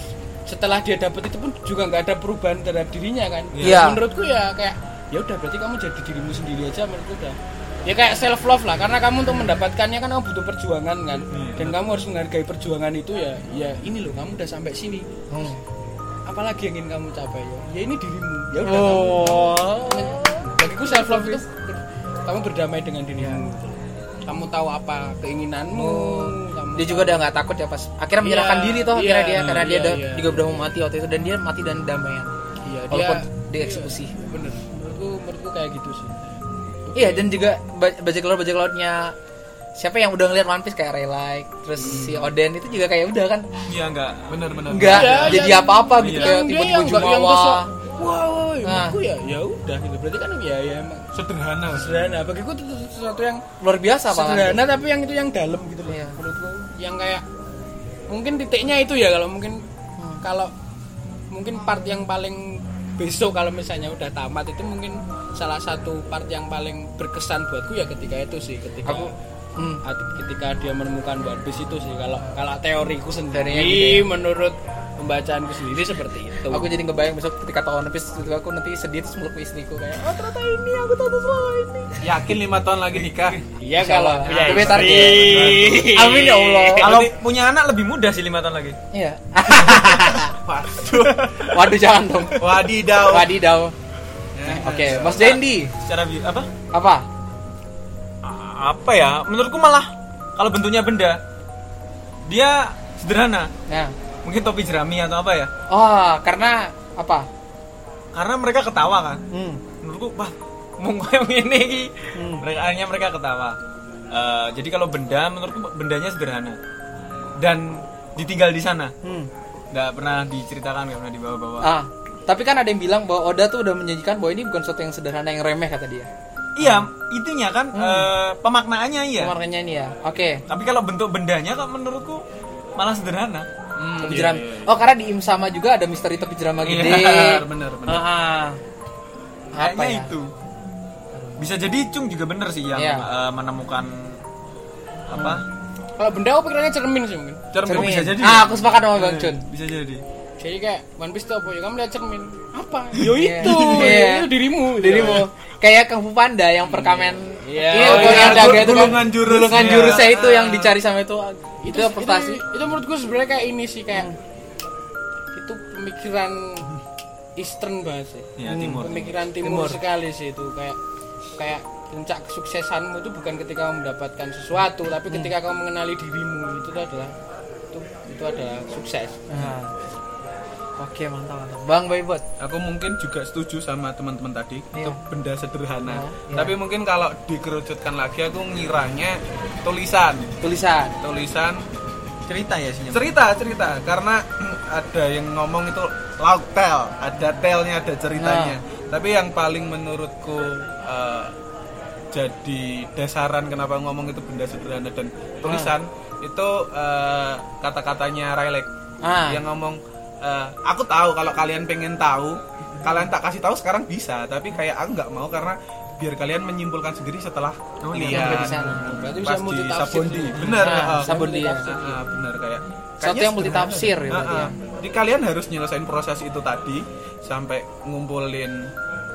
setelah dia dapet itu pun juga nggak ada perubahan terhadap dirinya kan Iya. menurutku ya kayak ya udah berarti kamu jadi dirimu sendiri aja menurutku udah ya kayak self love lah karena kamu untuk mendapatkannya kan kamu butuh perjuangan kan Iya. dan kamu harus menghargai perjuangan itu ya ya ini loh kamu udah sampai sini Hmm. Apalagi yang ingin kamu capai ya ya ini dirimu ya udah Oh. kamu bagiku self love itu kamu berdamai dengan dirimu kamu tahu apa keinginanmu kamu Dia juga udah nggak takut ya pas akhirnya menyerahkan Iya, diri toh iya, akhirnya dia karena dia iya, udah iya. juga udah mau mati waktu itu dan dia mati dan damaian. iya dia Walaupun dieksekusi. iya, bener menurutku menurutku kayak gitu sih Iya dan juga ba- bajak laut bajak lautnya siapa yang udah ngeliat One Piece kayak Rayleigh terus si Oden itu juga kayak udah kan Iya enggak. Benar benar. nggak Iya, jadi gitu iya. kayak Yang dia tiba-tiba yang nggak- yang jumawa. wow Nah. menurutku ya ya udah gitu berarti kan ya ya emang Sederhana. sederhana bagiku itu sesuatu yang Luar biasa banget. sederhana tapi yang itu yang dalam gitu loh Iya. menurutku yang kayak mungkin titiknya itu ya kalau mungkin Hmm. kalau mungkin part yang paling besok kalau misalnya udah tamat itu mungkin salah satu part yang paling berkesan buatku ya ketika itu sih ketika Aku hmm. ketika dia menemukan One Piece itu sih kalau kalau teoriku sendiri gitu ya. menurut pembacaanku sendiri seperti itu Aku jadi ngebayang besok ketika tahu One Piece itu aku nanti sedih terus meluk istriku kayak oh ternyata ini aku tahu selama ini. Yakin lima tahun lagi nikah. iya kalau punya Tapi target. Amin ya Allah. Kalau punya anak lebih mudah sih lima tahun lagi. Iya. Waduh. Waduh jangan dong. Wadidaw. Wadidaw. Ya. Oke, Mas Dendi. Secara apa? Apa? Apa ya? Menurutku malah kalau bentuknya benda dia sederhana. Nah. Mungkin topi jerami atau apa ya? Oh, karena apa? Karena mereka ketawa kan. Hmm. Menurutku wah mau iki. Hmm. Mereka akhirnya mereka ketawa. Eh, jadi kalau benda menurutku bendanya sederhana dan ditinggal di sana. Hmm. Nggak pernah diceritakan, nggak pernah dibawa-bawa. Ah, tapi kan ada yang bilang bahwa Oda tuh udah menjanjikan bahwa ini bukan sesuatu yang sederhana yang remeh kata dia. Iya, itunya kan eh, pemaknaannya iya. Pemaknanya ini ya. Oke. Tapi kalau bentuk bendanya kok menurutku malah sederhana. Hmm, Topi iya, jerami. iya, iya. Oh, karena di Imsama juga ada misteri topi jerami Iya, gede. Benar benar benar. Ah, ah. Apa Kayaknya ya? itu. Bisa jadi Cung juga bener sih yang Iya. eh, menemukan apa? kalau benda aku pikirannya cermin sih mungkin Cermin. Cermin. Bisa jadi. Ah, aku sepakat sama Bang Cun. Bisa jadi. Jadi kayak One Piece itu apa ya kamu lihat cermin apa yo Iya. itu Iya. itu dirimu Dirimu kayak Kung Fu Panda yang perkamen Iya. Iya, Oh, tuh iya, yang jaga itu kan. gulungan jurus. Gulungan Iya. jurusnya itu yang dicari sama itu. Itu, itu prestasi. itu, itu menurutku sebenarnya kayak ini sih kayak itu pemikiran Eastern banget sih Ya, timur. pemikiran timur, sekali sih itu kayak kayak puncak kesuksesanmu itu bukan ketika kamu mendapatkan sesuatu tapi ketika kamu mengenali dirimu itu tuh adalah itu itu adalah sukses Nah. Oke, mantap mantap. Bang Baybot. Aku mungkin juga setuju sama teman-teman tadi Iya. itu benda sederhana. Iya, iya. Tapi mungkin kalau dikerucutkan lagi aku ngiranya tulisan, Tulisan. tulisan cerita ya sih cerita cerita karena ada yang ngomong itu lauk tel ada telnya ada ceritanya tapi yang paling menurutku eh, jadi dasaran kenapa ngomong itu benda sederhana dan tulisan itu eh, kata-katanya Railek Ah. yang ngomong eh, aku tahu kalau kalian pengen tahu kalian tak kasih tahu sekarang bisa tapi kayak aku nggak mau karena biar kalian menyimpulkan sendiri setelah Oh, iya, lihat. Berarti bisa pas di multitafsir Sabondi sih. bener Nah, ah. Sabondi ya. Ah, bener kayak Satu yang ya sederhana. berarti Ah, ya. ah. Jadi kalian harus nyelesain proses itu tadi sampai ngumpulin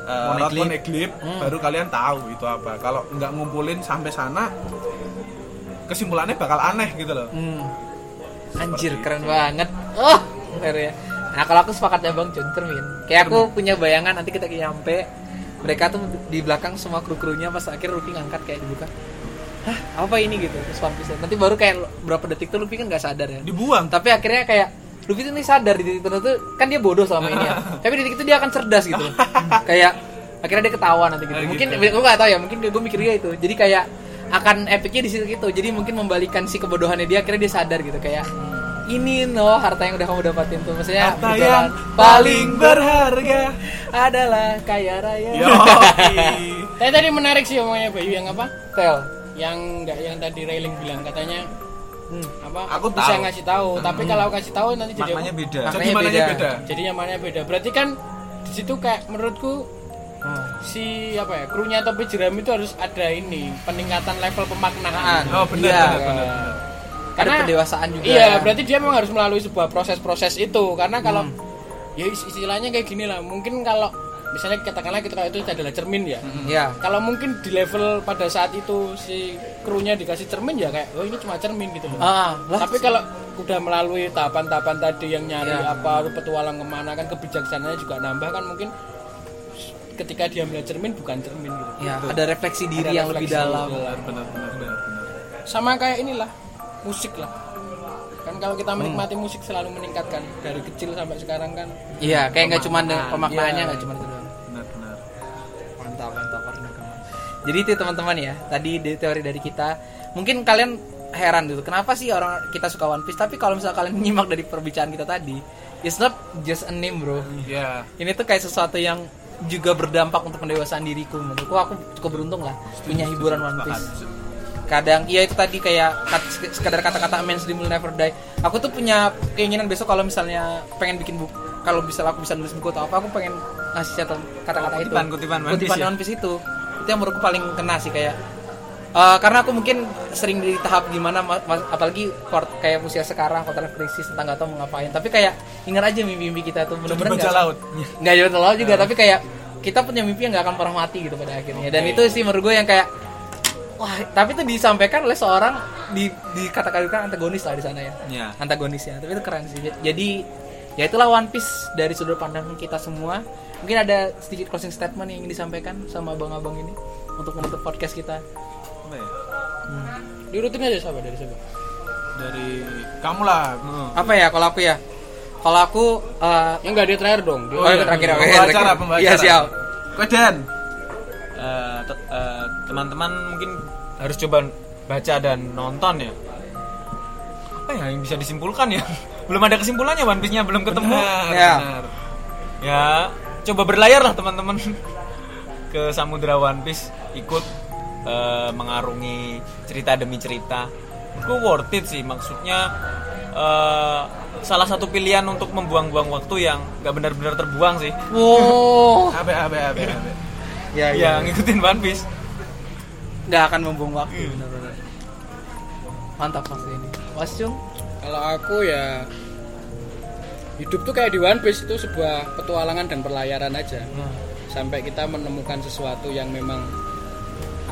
uh, Moneglip. moneglip, Hmm. baru kalian tahu itu apa. Kalau nggak ngumpulin sampai sana kesimpulannya bakal aneh gitu loh. Hmm. Anjir keren banget. Oh, keren ya. Nah, kalau aku sepakat ya Bang Jun cermin. Kayak aku punya bayangan nanti kita nyampe mereka tuh di belakang semua kru-krunya pas akhir Luffy ngangkat kayak dibuka. Hah, apa ini gitu? Terus One Piece. Nanti baru kayak berapa detik tuh Luffy kan nggak sadar ya. Dibuang. Tapi akhirnya kayak Luffy tuh nih sadar di titik tertentu kan dia bodoh selama ini ya. Tapi di titik itu dia akan cerdas gitu. kayak akhirnya dia ketawa nanti gitu. Ah, Mungkin gitu. gue gak tahu ya, mungkin gue mikirnya itu. Jadi kayak akan epicnya di situ gitu. Jadi mungkin membalikan si kebodohannya dia akhirnya dia sadar gitu kayak ini loh harta yang udah kamu dapatin tuh maksudnya Harta betulan yang paling berharga. adalah kaya raya. Tapi tadi menarik sih omongnya Bayu yang apa? tel Yang enggak yang tadi railing bilang katanya Hmm. apa? Aku bisa tahu. ngasih tahu, tapi kalau kasih tahu nanti jadi maknanya beda Maknanya Jadi beda. beda. jadi nyamannya beda. Berarti kan di situ kayak menurutku Hmm. si apa ya krunya topi jerami itu harus ada ini peningkatan level pemaknaan. Oh benar Iya. benar benar. benar. Ada pendewasaan juga Iya, berarti dia memang harus melalui sebuah proses-proses itu. Karena kalau Hmm. ya is- istilahnya kayak gini lah. Mungkin kalau misalnya katakanlah kita itu adalah cermin ya. ya Kalau mungkin di level pada saat itu si krunya dikasih cermin ya kayak oh ini cuma cermin gitu loh. ah lah Tapi kalau udah melalui tahapan-tahapan tadi yang nyari Iya. apa petualang ke mana kan kebijaksanaannya juga nambah kan mungkin ketika dia melihat cermin bukan cermin gitu. ya ada refleksi diri Ada yang lebih refleksi dalam diri. Benar benar benar. benar. Sama kayak inilah musik lah. Kan kalau kita menikmati musik selalu meningkatkan dari kecil sampai sekarang kan. iya kayak nggak cuma Pemaknaan, pemaknaannya iya. nggak cuma itu doang. Mantap mantap jadi itu teman-teman ya tadi di teori dari kita. Mungkin kalian heran gitu kenapa sih orang kita suka One Piece? Tapi kalau misalnya kalian nyimak dari perbicaraan kita tadi it's not just a name bro. Iya. ini tuh kayak sesuatu yang juga berdampak untuk pendewasaan diriku menurutku. Aku cukup beruntung lah punya hiburan One Piece kadang iya itu tadi kayak sekadar kata-kata amens will never die. Aku tuh punya keinginan besok kalau misalnya pengen bikin buku kalau bisa aku bisa nulis buku atau apa aku pengen ngasih catatan kata-kata itu. Kutipan- kutipan One Piece ya? One Piece itu. Itu yang menurutku paling kena sih kayak eh, karena aku mungkin sering di tahap gimana ma- ma- apalagi kort- kayak usia sekarang kota krisis tentang nggak tahu mau ngapain. Tapi kayak ingat aja mimpi-mimpi kita tuh bener-bener nggak- laut. nggak jauh laut juga tapi kayak kita punya mimpi yang nggak akan pernah mati gitu pada akhirnya. Dan itu sih menurut gue yang kayak wah tapi itu disampaikan oleh seorang di dikatakan antagonis lah di sana ya ya antagonis ya tapi itu keren sih jadi ya itulah One Piece dari sudut pandang kita semua mungkin ada sedikit closing statement yang ingin disampaikan sama abang-abang ini untuk menutup podcast kita apa ya Diurutin aja siapa dari siapa? Dari kamu lah. Hmm. apa ya kalau aku ya kalau aku eh, Yang enggak dia terakhir dong. Dia- oh, itu terakhir oke Pembawa terakhir. acara, pembawa iya siap Kodan. Eh, te- eh, teman-teman mungkin harus coba baca dan nonton ya? Apa ya yang bisa disimpulkan ya? Belum ada kesimpulannya One Piece-nya belum ketemu. Benar, Ya. benar. ya. Coba berlayar lah teman-teman. Ke samudra One Piece ikut eh, mengarungi cerita demi cerita. Itu worth it sih maksudnya eh, salah satu pilihan untuk membuang-buang waktu yang nggak benar-benar terbuang sih. Wow. Abe abe abe abe. ya ya. Ngikutin One Piece nggak akan membuang waktu benar-benar mantap pasti ini Mas Cung Kalau aku ya hidup tuh kayak di One Piece itu sebuah petualangan dan perlayaran aja. Sampai kita menemukan sesuatu yang memang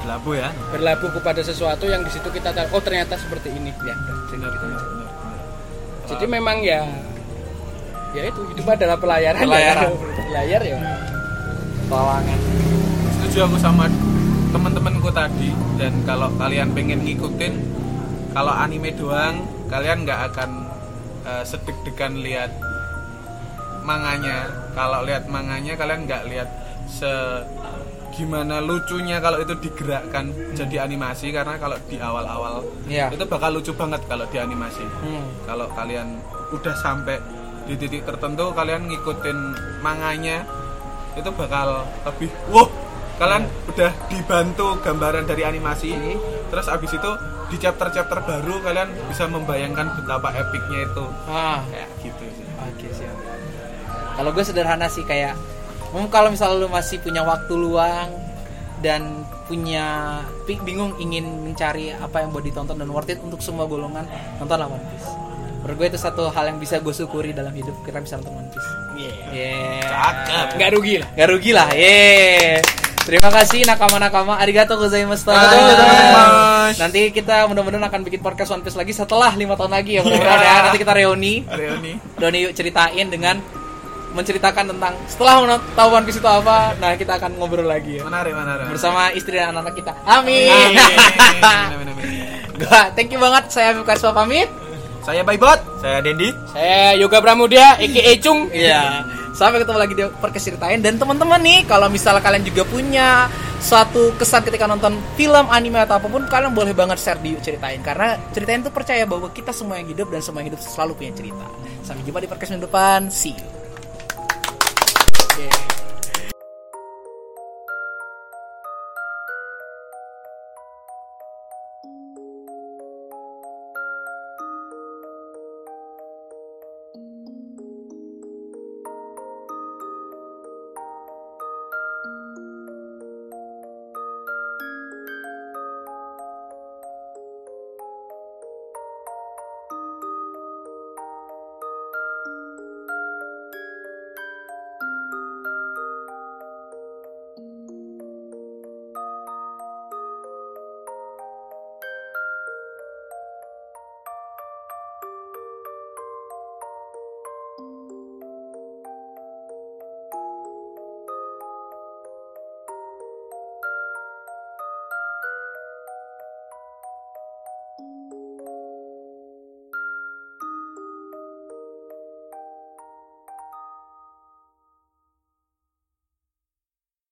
berlabuh ya berlabuh kepada sesuatu yang di situ kita tahu oh ternyata seperti ini. Ya, Benar gitu benar. Jadi memang ya ya itu hidup adalah pelayaran. Pelayaran. Layar ya. petualangan Setuju aku sama teman-temanku tadi dan kalau kalian pengen ngikutin kalau anime doang kalian nggak akan eh, sedeg-degan lihat manganya kalau lihat manganya kalian nggak lihat se gimana lucunya kalau itu digerakkan jadi animasi karena kalau di awal-awal Iya. itu bakal lucu banget kalau di animasi. Hmm. Kalau kalian udah sampai di titik tertentu kalian ngikutin manganya itu bakal lebih wow kalian udah dibantu gambaran dari animasi terus abis itu di chapter-chapter baru kalian bisa membayangkan betapa epicnya itu Ah, kayak gitu sih oke siap. Kalau gue sederhana sih kayak, kalau misalnya lu masih punya waktu luang dan punya bingung ingin mencari apa yang buat ditonton dan worth it untuk semua golongan, nontonlah One Piece. Menurut gue itu satu hal yang bisa gue syukuri dalam hidup kita bisa nonton One Piece. Yeah. Cakep. nggak rugi lah Gak rugi lah, yeay. Terima kasih nakama-nakama, arigato. Gozaimasu. Nanti kita mudah-mudahan akan bikin podcast One Piece lagi setelah lima tahun lagi ya mudah-mudahan ya. Nanti kita reuni, reuni reuni yuk ceritain dengan menceritakan tentang setelah tahu One Piece itu apa, nah kita akan ngobrol lagi ya menarik menarik bersama istri dan anak-anak kita. Amin. Amin, amin, amin. Gua, thank you banget. Saya Afif Karisma pamit. Saya Baybot Saya Dendi. saya Yoga Pramudia Eki Ecung Iya. Sampai ketemu lagi di podcast ceritain dan teman-teman nih kalau misalnya kalian juga punya suatu kesan ketika nonton film anime atau apa pun kalian boleh banget share di ceritain karena ceritain tuh percaya bahwa kita semua yang hidup dan semua yang hidup selalu punya cerita. Sampai jumpa di podcast minggu depan. See you.